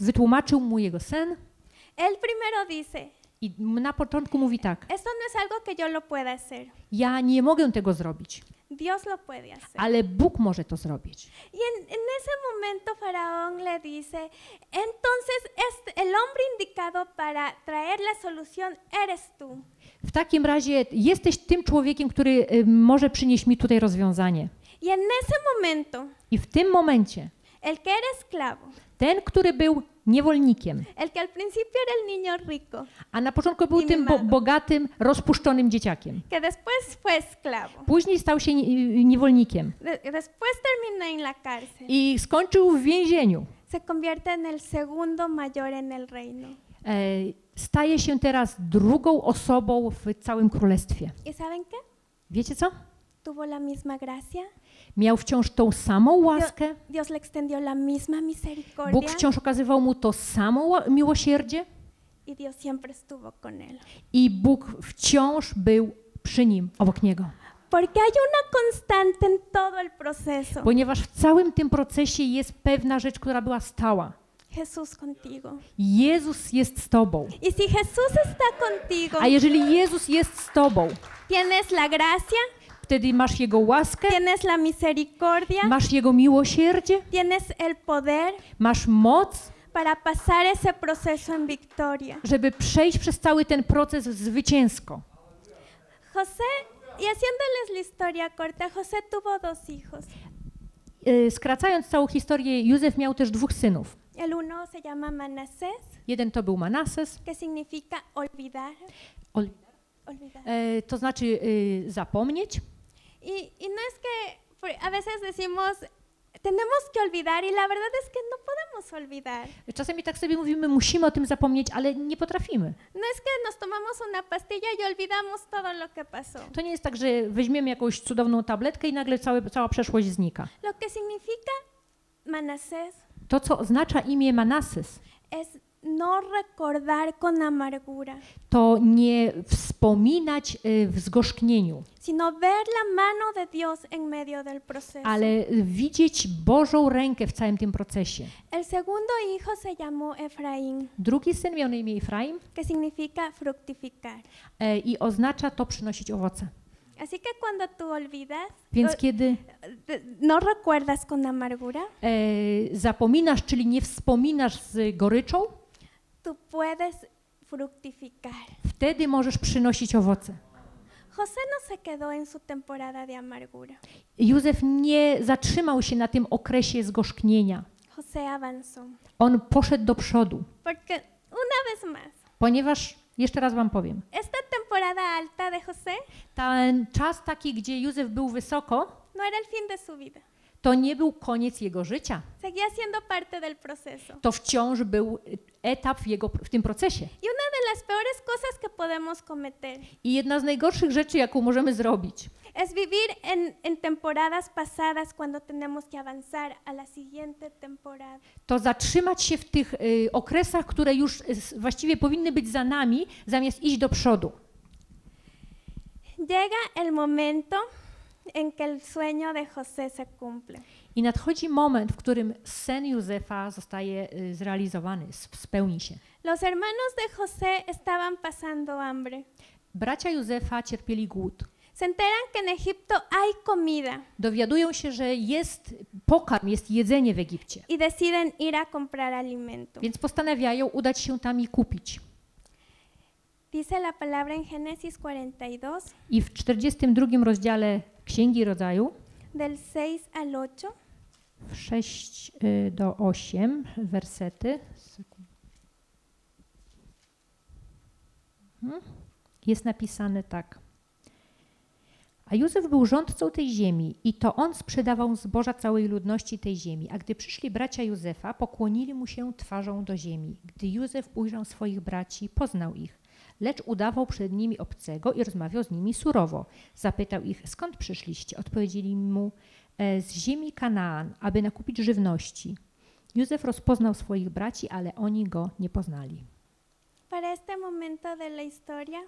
Wytłumaczył mu jego sen Él primero dice, i na początku mówi tak: esto no es algo que yo lo pueda hacer, Ja nie mogę tego zrobić, Dios lo puede hacer. ale Bóg może to zrobić. Y en, en ese momento Faraón le dice, entonces este, el hombre indicado para traer la solución eres tú. W takim razie jesteś tym człowiekiem, który y, może przynieść mi tutaj rozwiązanie. Y en ese momento, I w tym momencie el que era esclavo, ten, który był niewolnikiem, el que al principio era el niño rico, a na początku był tym bo bogatym, rozpuszczonym dzieciakiem, que después fue esclavo, później stał się ni- niewolnikiem de- después terminó en la cárcel, i skończył w więzieniu. se convierte en el segundo mayor en el reino. E, staje się teraz drugą osobą w całym królestwie. ¿Y saben qué? Wiecie co? Tuvo la misma gracia, Miał wciąż tą samą łaskę, Dios le extendió la misma Bóg misericordia wciąż okazywał mu to samo miłosierdzie y Dios siempre estuvo con él. i Bóg wciąż był przy nim, obok niego. Porque hay una constante en todo el proceso. Ponieważ w całym tym procesie jest pewna rzecz, która była stała. Jesús contigo. Jezus jest z tobą. Y si Jesús está contigo, A jeżeli Jezus jest z tobą, tienes la gracia, wtedy masz Jego łaskę, tienes la misericordia, masz Jego miłosierdzie, tienes el poder masz moc, para pasar ese proceso en victoria. żeby przejść przez cały ten proces zwycięsko. José, y haciéndoles la historia corta, José tuvo dos hijos. E, Skracając całą historię, Józef miał też dwóch synów. El uno se llama Manasés, Jeden to był Manases, que significa olvidar. ol- olvidar. e, to znaczy y, zapomnieć. Y, y no es que a veces decimos, tenemos que olvidar y la verdad es que no podemos olvidar. Czasami tak sobie mówimy, musimy o tym zapomnieć, ale nie potrafimy. No es que nos tomamos una pastilla y olvidamos todo lo que pasó. To nie jest tak, że weźmiemy jakąś cudowną tabletkę i nagle całe, cała przeszłość znika. Lo que significa Manasés To, co oznacza imię Manases, es no recordar con amargura, to nie wspominać y, w zgorzknieniu, sino ver la mano de Dios en medio del proceso. ale widzieć Bożą rękę w całym tym procesie. El segundo hijo se llamó Efraín, Drugi syn miał na imię Efraim que significa fructificar. e, i oznacza to przynosić owoce. Así que cuando tú olvidas, Więc kiedy no recuerdas con amargura, e, zapominasz, czyli nie wspominasz z goryczą, tú puedes fructificar. wtedy możesz przynosić owoce. José no se quedó en su temporada de amargura. Józef nie zatrzymał się na tym okresie zgorzknienia. José avanzó. On poszedł do przodu, Porque una vez más, ponieważ, jeszcze raz wam powiem, esta temporada alta de José ten czas taki, gdzie Józef był wysoko, no era el fin de su vida. to nie był koniec jego życia. Seguía siendo parte del proceso. To wciąż był etap w, jego, w tym procesie. Y una de las peores cosas podemos cometer I jedna z najgorszych rzeczy, jaką możemy zrobić, es vivir en, en temporadas pasadas cuando tenemos que avanzar a la siguiente temporada. to zatrzymać się w tych y, okresach, które już y, s- właściwie powinny być za nami, zamiast iść do przodu. Llega el momento en que el sueño de José se cumple. I nadchodzi moment, w którym sen Józefa zostaje y, zrealizowany, sp- spełni się. Los hermanos de José estaban pasando hambre. Bracia Józefa cierpieli głód. Se enteran que en Egipto hay comida Dowiadują się, że jest pokarm, jest jedzenie w Egipcie. y deciden ir a comprar alimento. Więc postanawiają udać się tam i kupić. Dice la palabra en Génesis 42, I w 42 rozdziale Księgi Rodzaju, del 6 al 8, w 6 y, do 8 wersety, Mhm. Jest napisane tak. A Józef był rządcą tej ziemi i to on sprzedawał zboża całej ludności tej ziemi. A gdy przyszli bracia Józefa, pokłonili mu się twarzą do ziemi. Gdy Józef ujrzał swoich braci, poznał ich, lecz udawał przed nimi obcego i rozmawiał z nimi surowo. Zapytał ich, skąd przyszliście? Odpowiedzieli mu, "E, z ziemi Kanaan, aby nakupić żywności. Józef rozpoznał swoich braci, ale oni go nie poznali. Para este momento de la historia,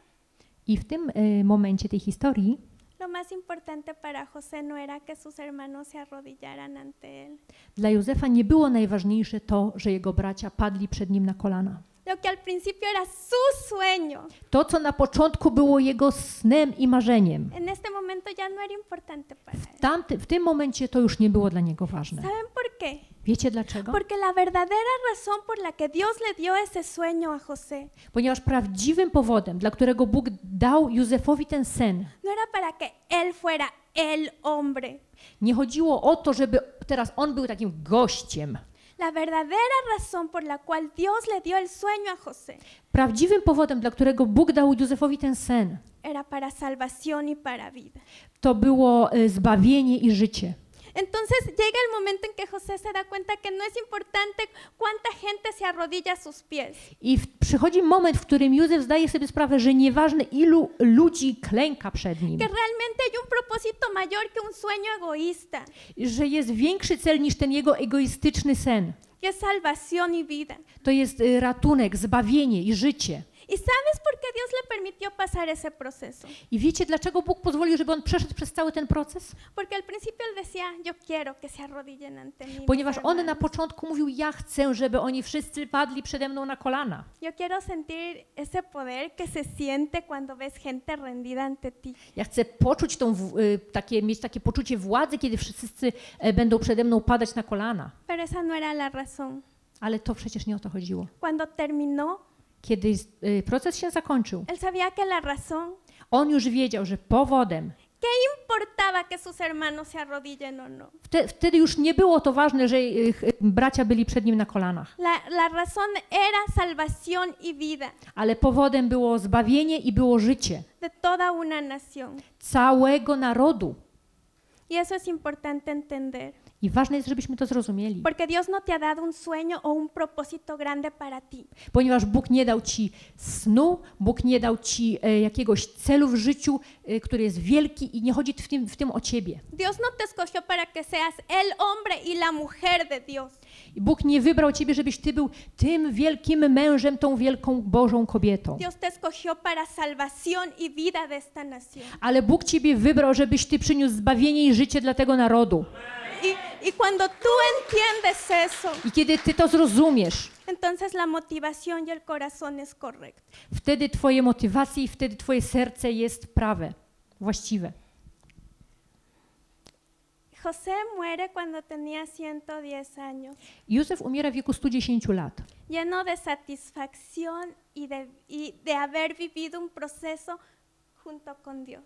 I w tym e, momencie tej historii lo más importante para José no era que sus hermanos se arrodillaran ante él. dla Józefa nie było najważniejsze to, że jego bracia padli przed nim na kolana. Lo que al principio era su sueño, To, co na początku było jego snem i marzeniem, en este momento ya no era importante para él. tamty, w tym momencie to już nie było dla niego ważne. ¿Saben por qué? Wiecie dlaczego? Porque la verdadera razón por la que Dios le dio ese sueño a José Ponieważ prawdziwym powodem, dla którego Bóg dał Józefowi ten sen, no era para que él fuera el hombre. nie chodziło o to, żeby teraz on był takim gościem. La verdadera razón por la cual Dios le dio el sueño a José Prawdziwym powodem, dla którego Bóg dał Józefowi ten sen, era para salvación y para vida. to było e, zbawienie i życie. Entonces llega el momento en que José se da cuenta que no es importante cuánta gente se arrodilla a sus pies, I w, przychodzi moment, w którym Józef zdaje sobie sprawę, że nieważne ilu ludzi klęka przed nim, que realmente hay un propósito mayor que un sueño egoísta, że jest większy cel niż ten jego egoistyczny sen. que es salvación y vida. To jest e, ratunek, zbawienie i życie. ¿Y sabes por qué Dios le permitió pasar ese proceso? I wiecie, dlaczego Bóg pozwolił, żeby on przeszedł przez cały ten proces? Porque al principio él decía, yo quiero que se arrodillen ante mí. mis Ponieważ on na hermanos. początku mówił, ja chcę, żeby oni wszyscy padli przede mną na kolana. Yo quiero sentir ese poder que se siente cuando ves gente rendida ante ti. Ja chcę poczuć tą, w- y, takie, mieć takie poczucie władzy, kiedy wszyscy e, będą przede mną padać na kolana. Pero esa no era la razón. Ale to przecież nie o to chodziło. Cuando terminó, Kiedy y, proces się zakończył, él sabía que la razón, on już wiedział, że powodem, ¿qué importaba que sus hermanos se arrodillen o no? wte, wtedy już nie było to ważne, że y, ch- bracia byli przed nim na kolanach, La, la razón era salvación y vida ale powodem było zbawienie i było życie de toda una nación. całego narodu. Y eso es importante entender. I ważne jest, żebyśmy to zrozumieli, Porque Dios no te ha dado un sueño o un propósito grande para ti. ponieważ Bóg nie dał ci snu, Bóg nie dał ci e, jakiegoś celu w życiu, e, który jest wielki i nie chodzi w tym, w tym o ciebie. Dios no te escogió para que seas el hombre y la mujer de Dios. I Bóg nie wybrał ciebie, żebyś ty był tym wielkim mężem, tą wielką Bożą kobietą. Dios te escogió para salvación y vida de esta nación. Ale Bóg ciebie wybrał, żebyś ty przyniósł zbawienie i życie dla tego narodu. Y, y cuando tú entiendes eso, I kiedy ty to zrozumiesz, entonces la motivación y el corazón es correcto. wtedy twoje motywacje i wtedy twoje serce jest prawe, właściwe. José muere cuando tenía 110 años, Józef umiera w wieku 110 lat. lleno de satisfacción y de, y de haber vivido un proceso junto con Dios.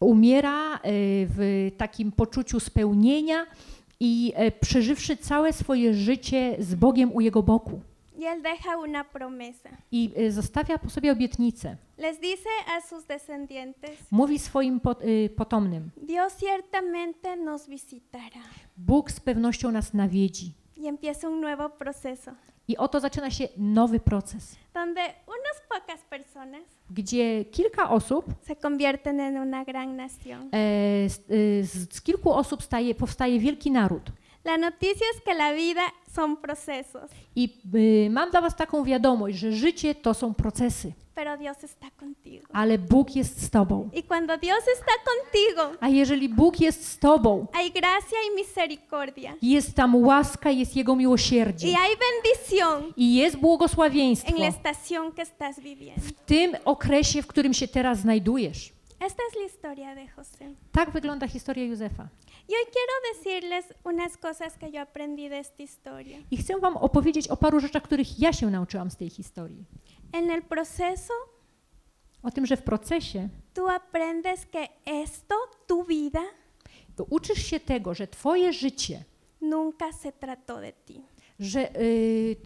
Umiera e, w takim poczuciu spełnienia i e, przeżywszy całe swoje życie z Bogiem u jego boku. Y él deja una promesa. I e, zostawia po sobie obietnicę. Les dice a sus descendientes, Mówi swoim e, potomnym: Dios ciertamente nos visitará. Bóg z pewnością nas nawiedzi. Y empieza un nuevo proceso, I oto zaczyna się nowy proces, donde unas pocas personas gdzie kilka osób, se convierten en una gran nación. e, z, e, z, z kilku osób staje, powstaje wielki naród. La noticia es que la vida son procesos, I y, mam dla Was taką wiadomość, że życie to są procesy, pero Dios está contigo. ale Bóg jest z Tobą. Y cuando Dios está contigo, A jeżeli Bóg jest z Tobą, hay gracia y misericordia. jest tam łaska, jest Jego miłosierdzie Y hay bendición i jest błogosławieństwo en la estación que estás viviendo. w tym okresie, w którym się teraz znajdujesz. Esta es la historia de José. Tak wygląda historia Józefa. Y hoy quiero decirles unas cosas que yo aprendí de esta historia. I chcę Wam opowiedzieć o paru rzeczach, których ja się nauczyłam z tej historii. En el proceso, O tym, że w procesie tú aprendes que esto, tu vida, uczysz się tego, że Twoje życie nunca se trató de ti. że y,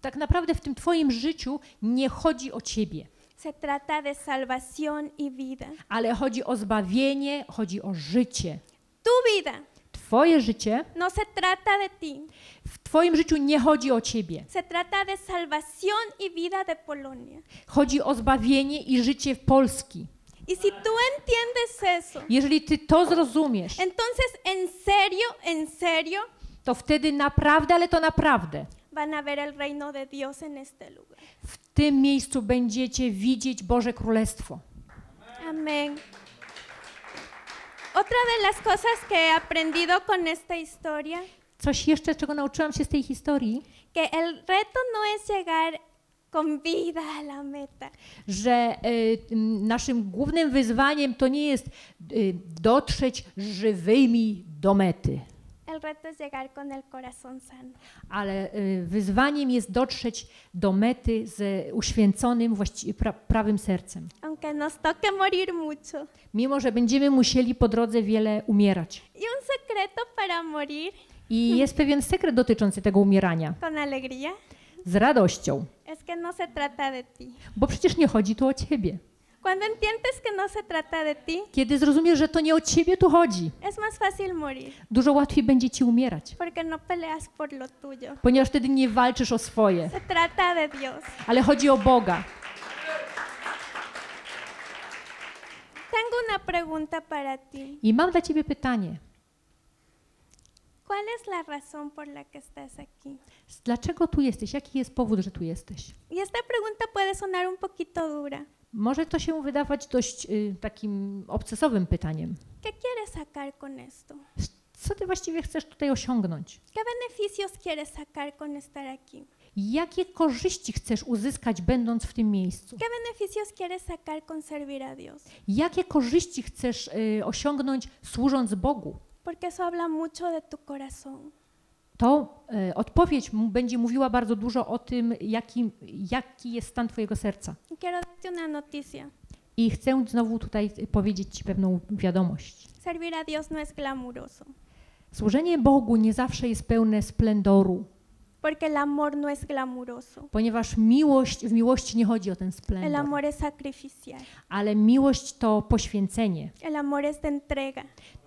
tak naprawdę w tym Twoim życiu nie chodzi o Ciebie, Se trata de salvación y vida. ale chodzi o zbawienie, chodzi o życie. Tu vida Twoje życie, no se trata de ti. w Twoim życiu nie chodzi o Ciebie. Se trata de salvación y vida de Polonia. Chodzi o zbawienie i życie Polski. Y si tú entiendes eso, Jeżeli Ty to zrozumiesz, entonces en serio, en serio, to wtedy naprawdę, ale to naprawdę, van a ver el reino de Dios en este lugar. w tym miejscu będziecie widzieć Boże Królestwo. Amén. Otra de las cosas que he aprendido con esta historia, Coś jeszcze, czego nauczyłam się z tej historii, que el reto no es llegar con vida a la meta, że y, naszym głównym wyzwaniem to nie jest y, dotrzeć żywymi do mety, el reto es llegar con el corazón sano. ale y, wyzwaniem jest dotrzeć do mety z uświęconym, pra, prawym sercem. Aunque nos toque morir mucho. Mimo, że będziemy musieli po drodze wiele umierać. Y un secreto para morir I jest pewien sekret dotyczący tego umierania. con alegría Z radością, es que no se trata de ti. bo przecież nie chodzi tu o ciebie. Cuando entiendes que no se trata de ti, Kiedy zrozumiesz, że to nie o ciebie tu chodzi, es más fácil morir, dużo łatwiej będzie ci umierać, porque no peleas por lo tuyo. ponieważ wtedy nie walczysz o swoje, Se trata de Dios. ale chodzi o Boga. Tengo una pregunta para ti. I mam dla ciebie pytanie. ¿Cuál es la razón por la que estás aquí? Dlaczego tu jesteś? Jaki jest powód, że tu jesteś? Y esta pregunta puede sonar un poquito dura. Może to się wydawać dość y, takim obcesowym pytaniem. ¿Qué quieres sacar con esto? Co ty właściwie chcesz tutaj osiągnąć? ¿Qué beneficios quieres sacar con estar aquí? Jakie korzyści chcesz uzyskać, będąc w tym miejscu? ¿Qué beneficios quieres sacar con servir a Dios? Jakie korzyści chcesz y, osiągnąć, służąc Bogu? Porque eso habla mucho de tu corazón. To y, odpowiedź będzie mówiła bardzo dużo o tym, jaki, jaki jest stan Twojego serca. Quiero darte una noticia. I chcę znowu tutaj y, powiedzieć Ci pewną wiadomość. Servir a Dios no es glamuroso, Służenie Bogu nie zawsze jest pełne splendoru, porque el amor no es glamuroso. ponieważ miłość, w miłości nie chodzi o ten El splendor, amor es sacrificial. ale miłość to poświęcenie, El amor es de entrega.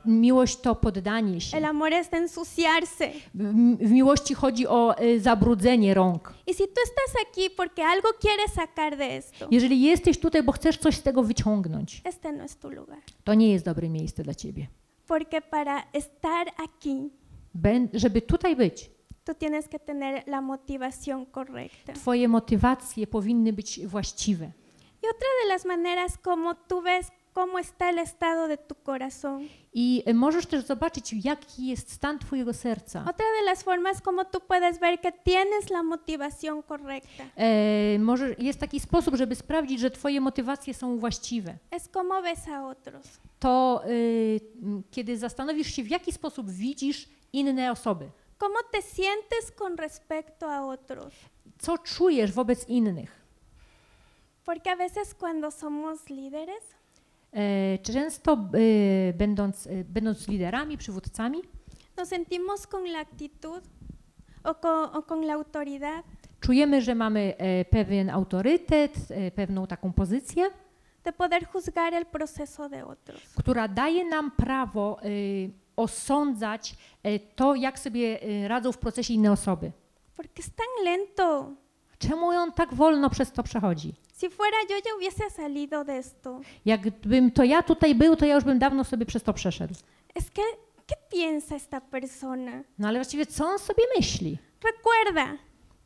miłość to poddanie El się. amor es de ensuciarse. W, w miłości chodzi o y, zabrudzenie rąk. Y si tú estás aquí porque algo quieres sacar de esto, Jeżeli jesteś tutaj, bo chcesz coś z tego wyciągnąć, este no es tu lugar. to nie jest dobre miejsce dla Ciebie. Porque para estar aquí, Bę- żeby tutaj być, tú tienes que tener la motivación correcta. Twoje motywacje powinny być właściwe. Y otra de las maneras como tú ves cómo está el estado de tu corazón. I możesz też zobaczyć, jaki jest stan Twojego serca. Otra de las formas como tú puedes ver que tienes la motivación correcta E, może jest taki sposób, żeby sprawdzić, że Twoje motywacje są właściwe. es cómo ves a otros. To y, kiedy zastanowisz się, w jaki sposób widzisz inne osoby, ¿Cómo te sientes con respecto a otros? co czujesz wobec innych. Porque a veces cuando somos líderes, E, często y, będąc, y, będąc liderami, przywódcami, nos sentimos con la actitud o con, o con la autoridad czujemy, że mamy e, pewien autorytet, e, pewną taką pozycję, de poder juzgar el proceso de otros. która daje nam prawo y, osądzać e, to, jak sobie y, radzą w procesie inne osoby. Porque es tan lento. Czemu on tak wolno przez to przechodzi? Si fuera yo, ya hubiese salido de esto. Jakbym to ja tutaj był, to ja już bym dawno sobie przez to przeszedł. Es que, ¿qué piensa esta persona? No ale właściwie co on sobie myśli? Recuerda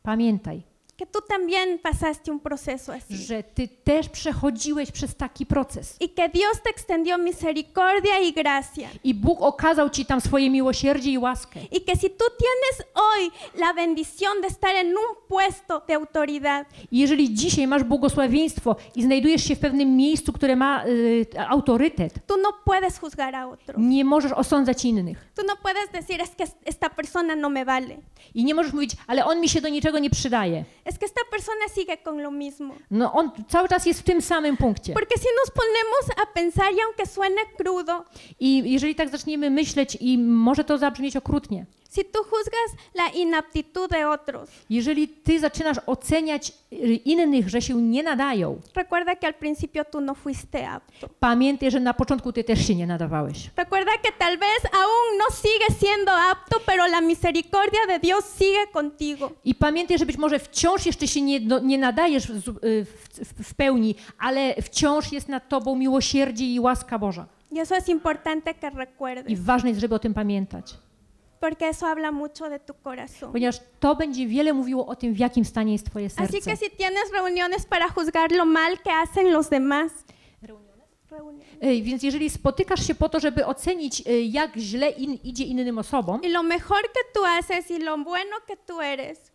Pamiętaj, que tú también pasaste un proceso así. że ty też przechodziłeś przez taki proces. Y que Dios te extendió misericordia y gracia. I Bóg okazał ci tam swoje miłosierdzie i łaskę. Y que si tú tienes hoy la bendición de estar en un puesto de autoridad, I jeżeli dzisiaj masz błogosławieństwo i znajdujesz się w pewnym miejscu, które ma y, autorytet, tú no puedes juzgar a otros. nie możesz osądzać innych. Tú no puedes decir es que esta persona no me vale. I nie możesz mówić, ale on mi się do niczego nie przydaje. Es que esta persona sigue con lo mismo. No on cały czas jest w tym samym punkcie. Porque si nos ponemos a pensar, y aunque suene crudo, I jeżeli tak zaczniemy myśleć, i może to zabrzmieć okrutnie, Si tú juzgas la inaptitud de otros, Jeżeli ty zaczynasz oceniać y, innych, że się nie nadają, recuerda que al principio tú no fuiste apto. pamiętaj, że na początku ty też się nie nadawałeś. Recuerda que tal vez aún no sigues siendo apto, pero la misericordia de Dios sigue contigo. I pamiętaj, że być może wciąż jeszcze się nie, no, nie nadajesz w, w, w, w pełni, ale wciąż jest nad tobą miłosierdzie i łaska Boża. Y eso es importante que I recuerdes, ważne jest, żeby o tym pamiętać, porque eso habla mucho de tu corazón. ponieważ to będzie wiele mówiło o tym, w jakim stanie jest twoje Así serce. que si tienes reuniones para juzgar lo mal que hacen los demás. Ej, Więc jeżeli spotykasz się po to, żeby ocenić, y, jak źle in, idzie innym osobom y lo mejor que tú haces y lo bueno que tú eres,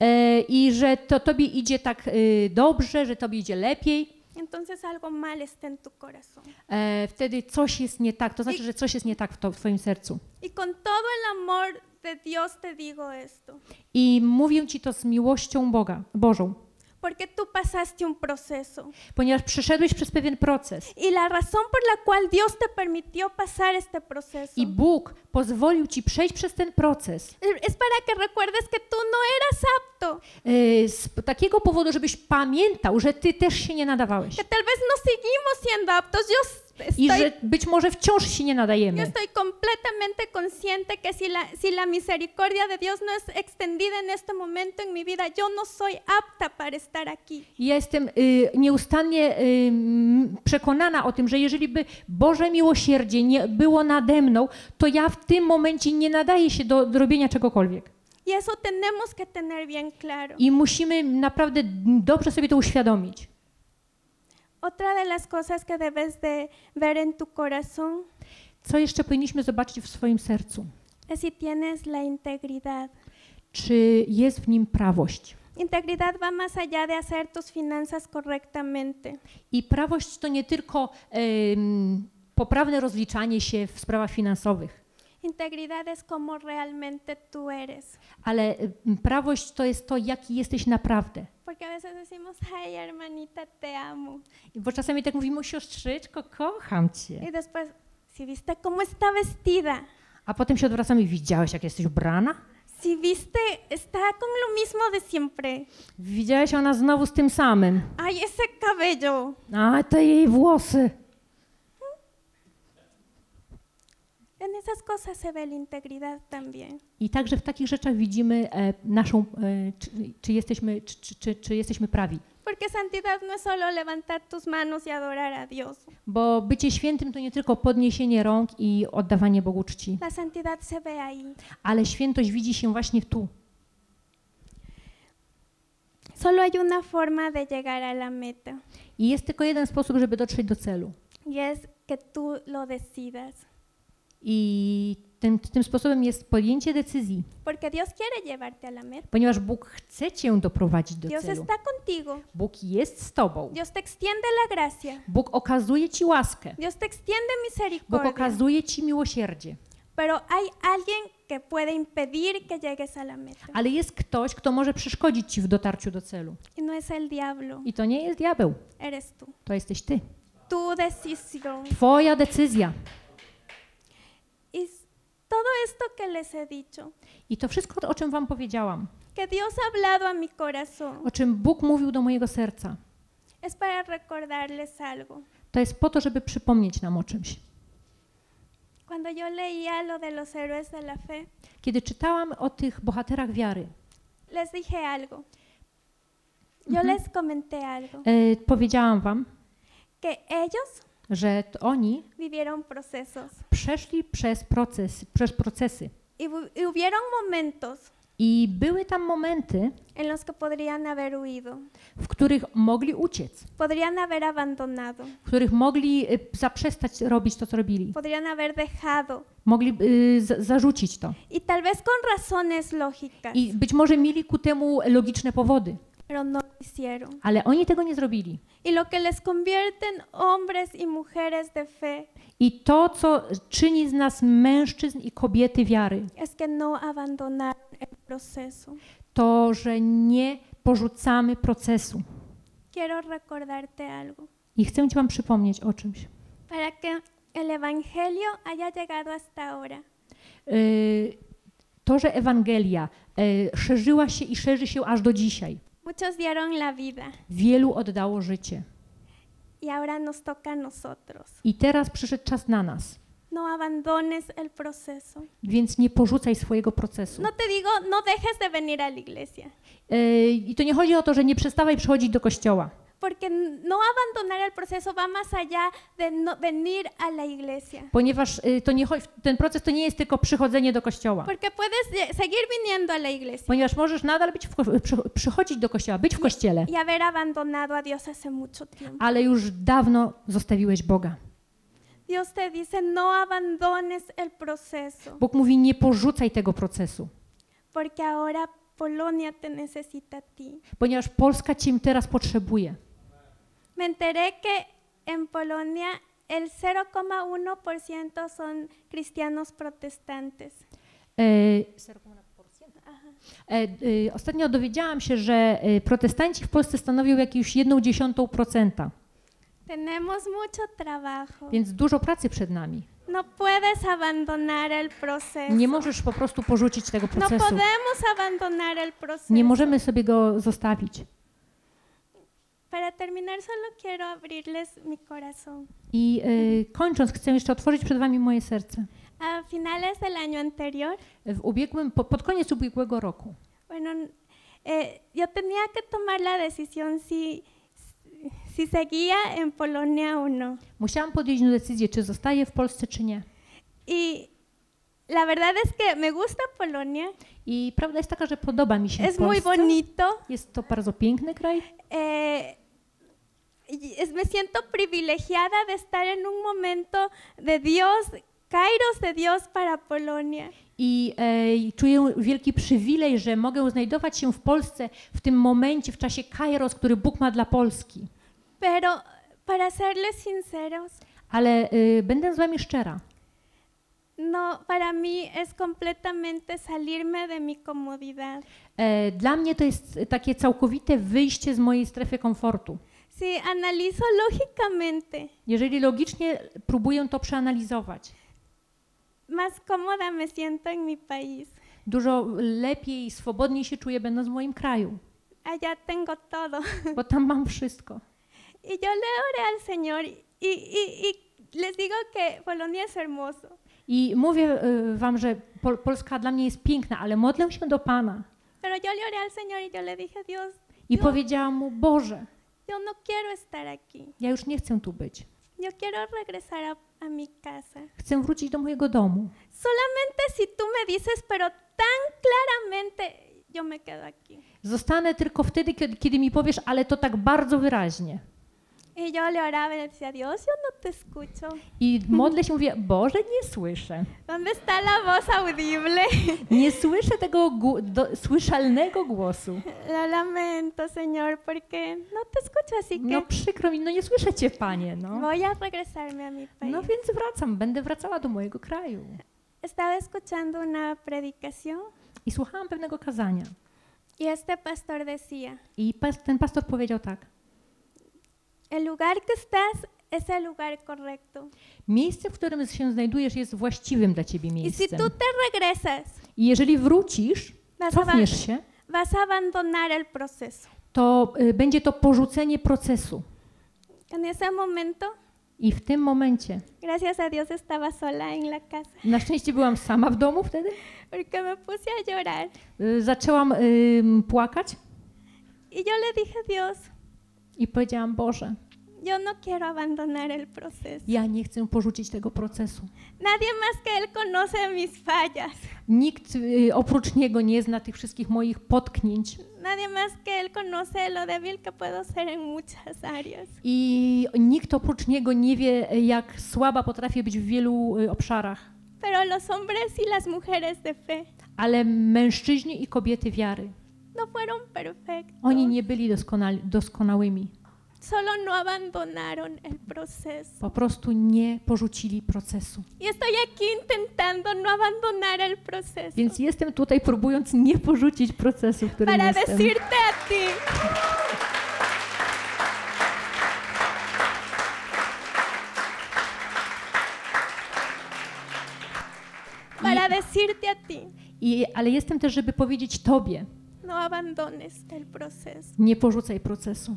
e, i że to tobie idzie tak y, dobrze, że tobie idzie lepiej, entonces algo mal está en tu corazón. e, wtedy coś jest nie tak. To znaczy, że coś jest nie tak w, to, w twoim sercu. Y con todo el amor de Dios te digo esto, I mówię ci to z miłością Boga, Bożą, porque tú pasaste un proceso. ponieważ przeszedłeś przez pewien proces Y la razón por la cual Dios te permitió pasar este proceso i Bóg pozwolił ci przejść przez ten proces es para que recuerdes que tú no eras apto, e, z takiego powodu, żebyś pamiętał, że ty też się nie nadawałeś que tal vez no seguimos siendo aptos. Yo i estoy że być może wciąż się nie Yo nadajemy. estoy completamente consciente que si la, si la misericordia de Dios no es extendida en este momento en mi vida, yo no soy apta para estar aquí. Ja jestem y, nieustannie y, przekonana o tym, że jeżeli by Boże miłosierdzie nie było nade mną, to ja w tym momencie nie nadaję się do, do robienia czegokolwiek. Y eso tenemos que tener bien claro. I musimy naprawdę dobrze sobie to uświadomić. Otra de las cosas que debes de ver en tu corazón Co jeszcze powinniśmy zobaczyć w swoim sercu? si tienes la integridad. Czy jest w nim prawość? Integridad va más allá de hacer tus finanzas correctamente. I prawość to nie tylko poprawne rozliczanie się w sprawach finansowych, Integridad es como realmente tú eres. ale prawość to jest to, jaki jesteś naprawdę. Porque a veces decimos, ay hermanita, te amo. I Bo czasami tak mówimy, siostrzyczko, kocham cię. Y después, si viste cómo está vestida, A potem się odwracamy i widziałeś, jak jesteś ubrana? si viste, está con lo mismo de siempre. Widziałeś ona znowu z tym samym. Ay, ese cabello. A, te jej włosy. Esas cosas se ve la integridad también. I także w takich rzeczach widzimy e, naszą, e, czy, czy, jesteśmy, czy, czy, czy, jesteśmy prawi. Porque santidad no es solo levantar tus manos y adorar a Dios. Bo bycie świętym to nie tylko podniesienie rąk i oddawanie Bogu czci, La santidad se ve ahí. ale świętość widzi się właśnie tu. Solo hay una forma de llegar a la meta I jest tylko jeden sposób, żeby dotrzeć do celu. y es que tú lo decidas. I tym, tym sposobem jest podjęcie decyzji, Porque Dios quiere llevarte a la meta. ponieważ Bóg chce cię doprowadzić do Dios celu. está contigo. Bóg jest z tobą. Dios te extiende la gracia. Bóg okazuje ci łaskę. Dios te extiende Bóg misericordia. okazuje ci miłosierdzie. Pero hay alguien que puede impedir que llegues a la meta. Ale jest ktoś, kto może przeszkodzić ci w dotarciu do celu. Y no es el diablo, I to nie jest diabeł, eres tú. to jesteś ty. Tu decisión. Twoja decyzja. Todo esto que les he dicho, I to wszystko, o czym wam powiedziałam, que Dios ha hablado a mi corazón, o czym Bóg mówił do mojego serca, es para recordarles algo. to jest po to, żeby przypomnieć nam o czymś. Cuando yo leía lo de los héroes de la fe, Kiedy czytałam o tych bohaterach wiary, les dije algo. Yo Ujú. les comenté algo, e, powiedziałam wam, que ellos że to oni vivieron procesos przeszli przez proces, przez procesy. y, y hubieron momentos I były tam momenty, en los que podrían haber huido, w których mogli uciec, podrían haber abandonado, w których mogli y, zaprzestać robić to, co robili. podrían haber dejado Mogli y, za- zarzucić to. y tal vez con razones lógicas, I być może mieli ku temu logiczne powody, pero no lo hicieron. ale oni tego nie zrobili. Y lo que les convierte en hombres y mujeres de fe I to, co czyni z nas mężczyzn i kobiety wiary, es que no abandonaron el proceso. to, że nie porzucamy procesu. Quiero recordarte algo. I chcę Ci Wam przypomnieć o czymś. Para que el Evangelio haya llegado hasta ahora, Y, To, że Ewangelia e, szerzyła się i szerzy się aż do dzisiaj. Muchos dieron la vida Wielu oddało życie. y ahora nos toca a nosotros. I teraz przyszedł czas na nas. No abandones el proceso. Więc nie porzucaj swojego procesu. No te digo, no dejes de venir a la iglesia, E, I to nie chodzi o to, że nie przestawaj przychodzić do kościoła. Porque no abandonar el proceso va más allá de no venir a la iglesia. Ponieważ y, to nie, ten proces to nie jest tylko przychodzenie do kościoła. Porque puedes seguir viniendo a la iglesia Ponieważ możesz nadal być w, przy, przychodzić do kościoła, być w kościele, y haber abandonado a Dios hace mucho tiempo. ale już dawno zostawiłeś Boga. Dios te dice, no abandones el proceso, Bóg mówi, nie porzucaj tego procesu, porque ahora Polonia te necesita a ti. ponieważ Polska cię teraz potrzebuje. Me enteré que en Polonia el 0,1% son cristianos protestantes. E, e, y, ostatnio dowiedziałam się, że protestanci w Polsce stanowią jakąś jedną dziesiątą procenta, Tenemos mucho trabajo. więc dużo pracy przed nami. No puedes abandonar el proceso. Nie możesz po prostu porzucić tego No procesu. podemos abandonar el proceso. Nie możemy sobie go zostawić. Para terminar, solo quiero abrirles mi corazón. I y, kończąc, chcę jeszcze otworzyć przed Wami moje serce. A finales del año anterior, W ubiegłym, po, pod koniec ubiegłego roku bueno, eh, yo tenía que tomar la decisión si, si seguía en Polonia o no. musiałam podjąć decyzję, czy zostaję w Polsce, czy nie. Y la verdad es que me gusta Polonia, I prawda jest taka, że podoba mi się es w muy bonito. Jest to bardzo piękny kraj. eh, me siento privilegiada de estar en un momento de Dios, Kairos de Dios para Polonia. I e, czuję wielki przywilej, że mogę znajdować się w Polsce w tym momencie, w czasie Kairos, który Bóg ma dla Polski. Pero para serles sinceros, Ale y, będę z Wami szczera. no, para mí es completamente salirme de mi comodidad. E, dla mnie to jest takie całkowite wyjście z mojej strefy komfortu. Analizo lógicamente, Jeżeli logicznie próbuję to przeanalizować, más cómoda me siento en mi país. dużo lepiej i swobodniej się czuję będąc w moim kraju, Allá tengo todo. bo tam mam wszystko. Y yo le oré al Señor y, y, y les digo que Polonia es hermoso. I mówię wam, że Pol Polska dla mnie jest piękna, ale modlę się do Pana Pero yo le oré al Señor y yo le dije, Dios, i powiedziałam mu, Boże, yo no quiero estar aquí. ja już nie chcę tu być. Yo quiero regresar a, a mi casa. Chcę wrócić do mojego domu. Solamente si tú me dices, pero tan claramente, yo me quedo aquí. Zostanę tylko wtedy, kiedy, kiedy mi powiesz, ale to tak bardzo wyraźnie. Y yo le oraba y le decía, Dios, yo no te escucho. I modlę się, mówię, Boże, nie słyszę. ¿Dónde está la voz audible? Nie słyszę tego gu- do, słyszalnego głosu. Lo lamento, Señor, porque no te escucho, así que No przykro mi, no nie słyszę Cię, Panie, no. voy a regresarme a mi país. No więc wracam, będę wracała do mojego kraju. Estaba escuchando una predicación I słuchałam pewnego kazania. y este pastor decía, I pas, ten pastor powiedział tak. El lugar que estás es el lugar correcto. Miejsce, w którym się znajdujesz, jest właściwym dla Ciebie Y si miejscem. tú te regresas, I jeżeli wrócisz, a, cofniesz się, vas a abandonar el proceso. to y, będzie to porzucenie procesu. En ese momento, I w tym momencie, gracias a Dios, estaba sola en la casa, na szczęście byłam sama w domu wtedy, porque me puse a llorar. y, zaczęłam ym, płakać Y yo le dije, Dios, i powiedziałam, Boże, yo no quiero abandonar el proceso. ja nie chcę porzucić tego procesu. Nadie más que Él conoce mis fallas. Nikt y, oprócz Niego nie zna tych wszystkich moich potknięć Nadie más que Él conoce lo débil que puedo ser en muchas áreas. i nikt oprócz Niego nie wie, jak słaba potrafię być w wielu y, obszarach. Pero los hombres y las mujeres de fe Ale mężczyźni i kobiety wiary, no fueron perfectos. oni nie byli doskonali, doskonałymi. Solo no abandonaron el proceso. Po prostu nie porzucili procesu. Y estoy aquí intentando no abandonar el proceso. Więc jestem tutaj próbując nie porzucić procesu, w którym Para jestem. decirte a ti. Para decirte a ti I, ale jestem też, żeby powiedzieć Tobie, no abandones el proceso. nie porzucaj procesu.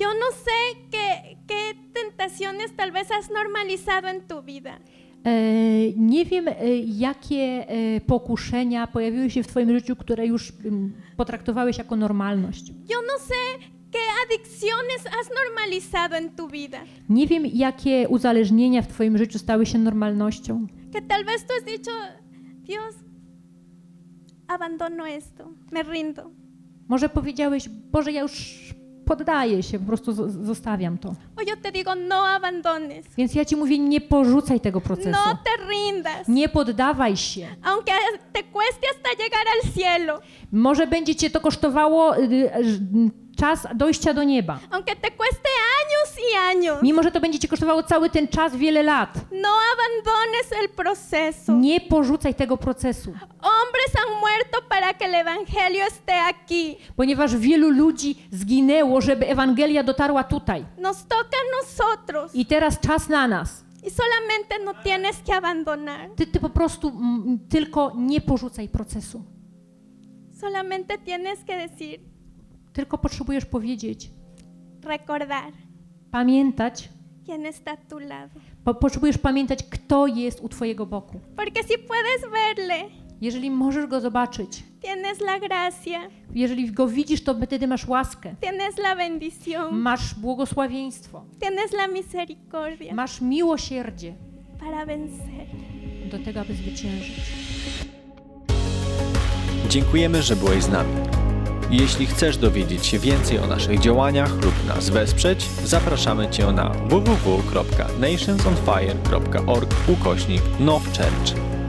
Yo no sé qué, qué tentaciones tal vez has normalizado en tu vida. E, nie wiem, e, jakie e, pokuszenia pojawiły się w Twoim życiu, które już mm, potraktowałeś jako normalność. Yo no sé qué adicciones has normalizado en tu vida. Nie wiem, jakie uzależnienia w Twoim życiu stały się normalnością. Que tal vez tú has dicho, Dios, abandono esto, me rindo. Może powiedziałeś, Boże, ja już poddaję się, po prostu zostawiam to. O yo te digo, no abandones, Więc ja Ci mówię, nie porzucaj tego procesu. no te rindas. Nie poddawaj się. Aunque te cueste hasta llegar al cielo, Może będzie Cię to kosztowało y, y, czas dojścia do nieba. aunque te cueste años y años, Mimo, że to będzie Cię kosztowało cały ten czas, wiele lat. no abandones el proceso. Nie porzucaj tego procesu, Hombres han muerto para que el Evangelio esté aquí. ponieważ wielu ludzi zginęło, żeby Ewangelia dotarła tutaj. Nos toca nosotros I teraz czas na nas. y solamente no tienes que abandonar. Ty, ty po prostu mm, tylko nie porzucaj procesu. Solamente tienes que decir, Tylko potrzebujesz powiedzieć, recordar. Pamiętać, quién está a tu lado. po, potrzebujesz pamiętać, kto jest u Twojego boku. Porque si puedes verle, Jeżeli możesz go zobaczyć, tienes la gracia, jeżeli go widzisz, to wtedy masz łaskę, tienes la bendición, masz błogosławieństwo, tienes la misericordia. Masz miłosierdzie. Para vencer. do tego, aby zwyciężyć. Dziękujemy, że byłeś z nami. Jeśli chcesz dowiedzieć się więcej o naszych działaniach lub nas wesprzeć, zapraszamy Cię na www.nationsonfire.org ukośnik nowchurch.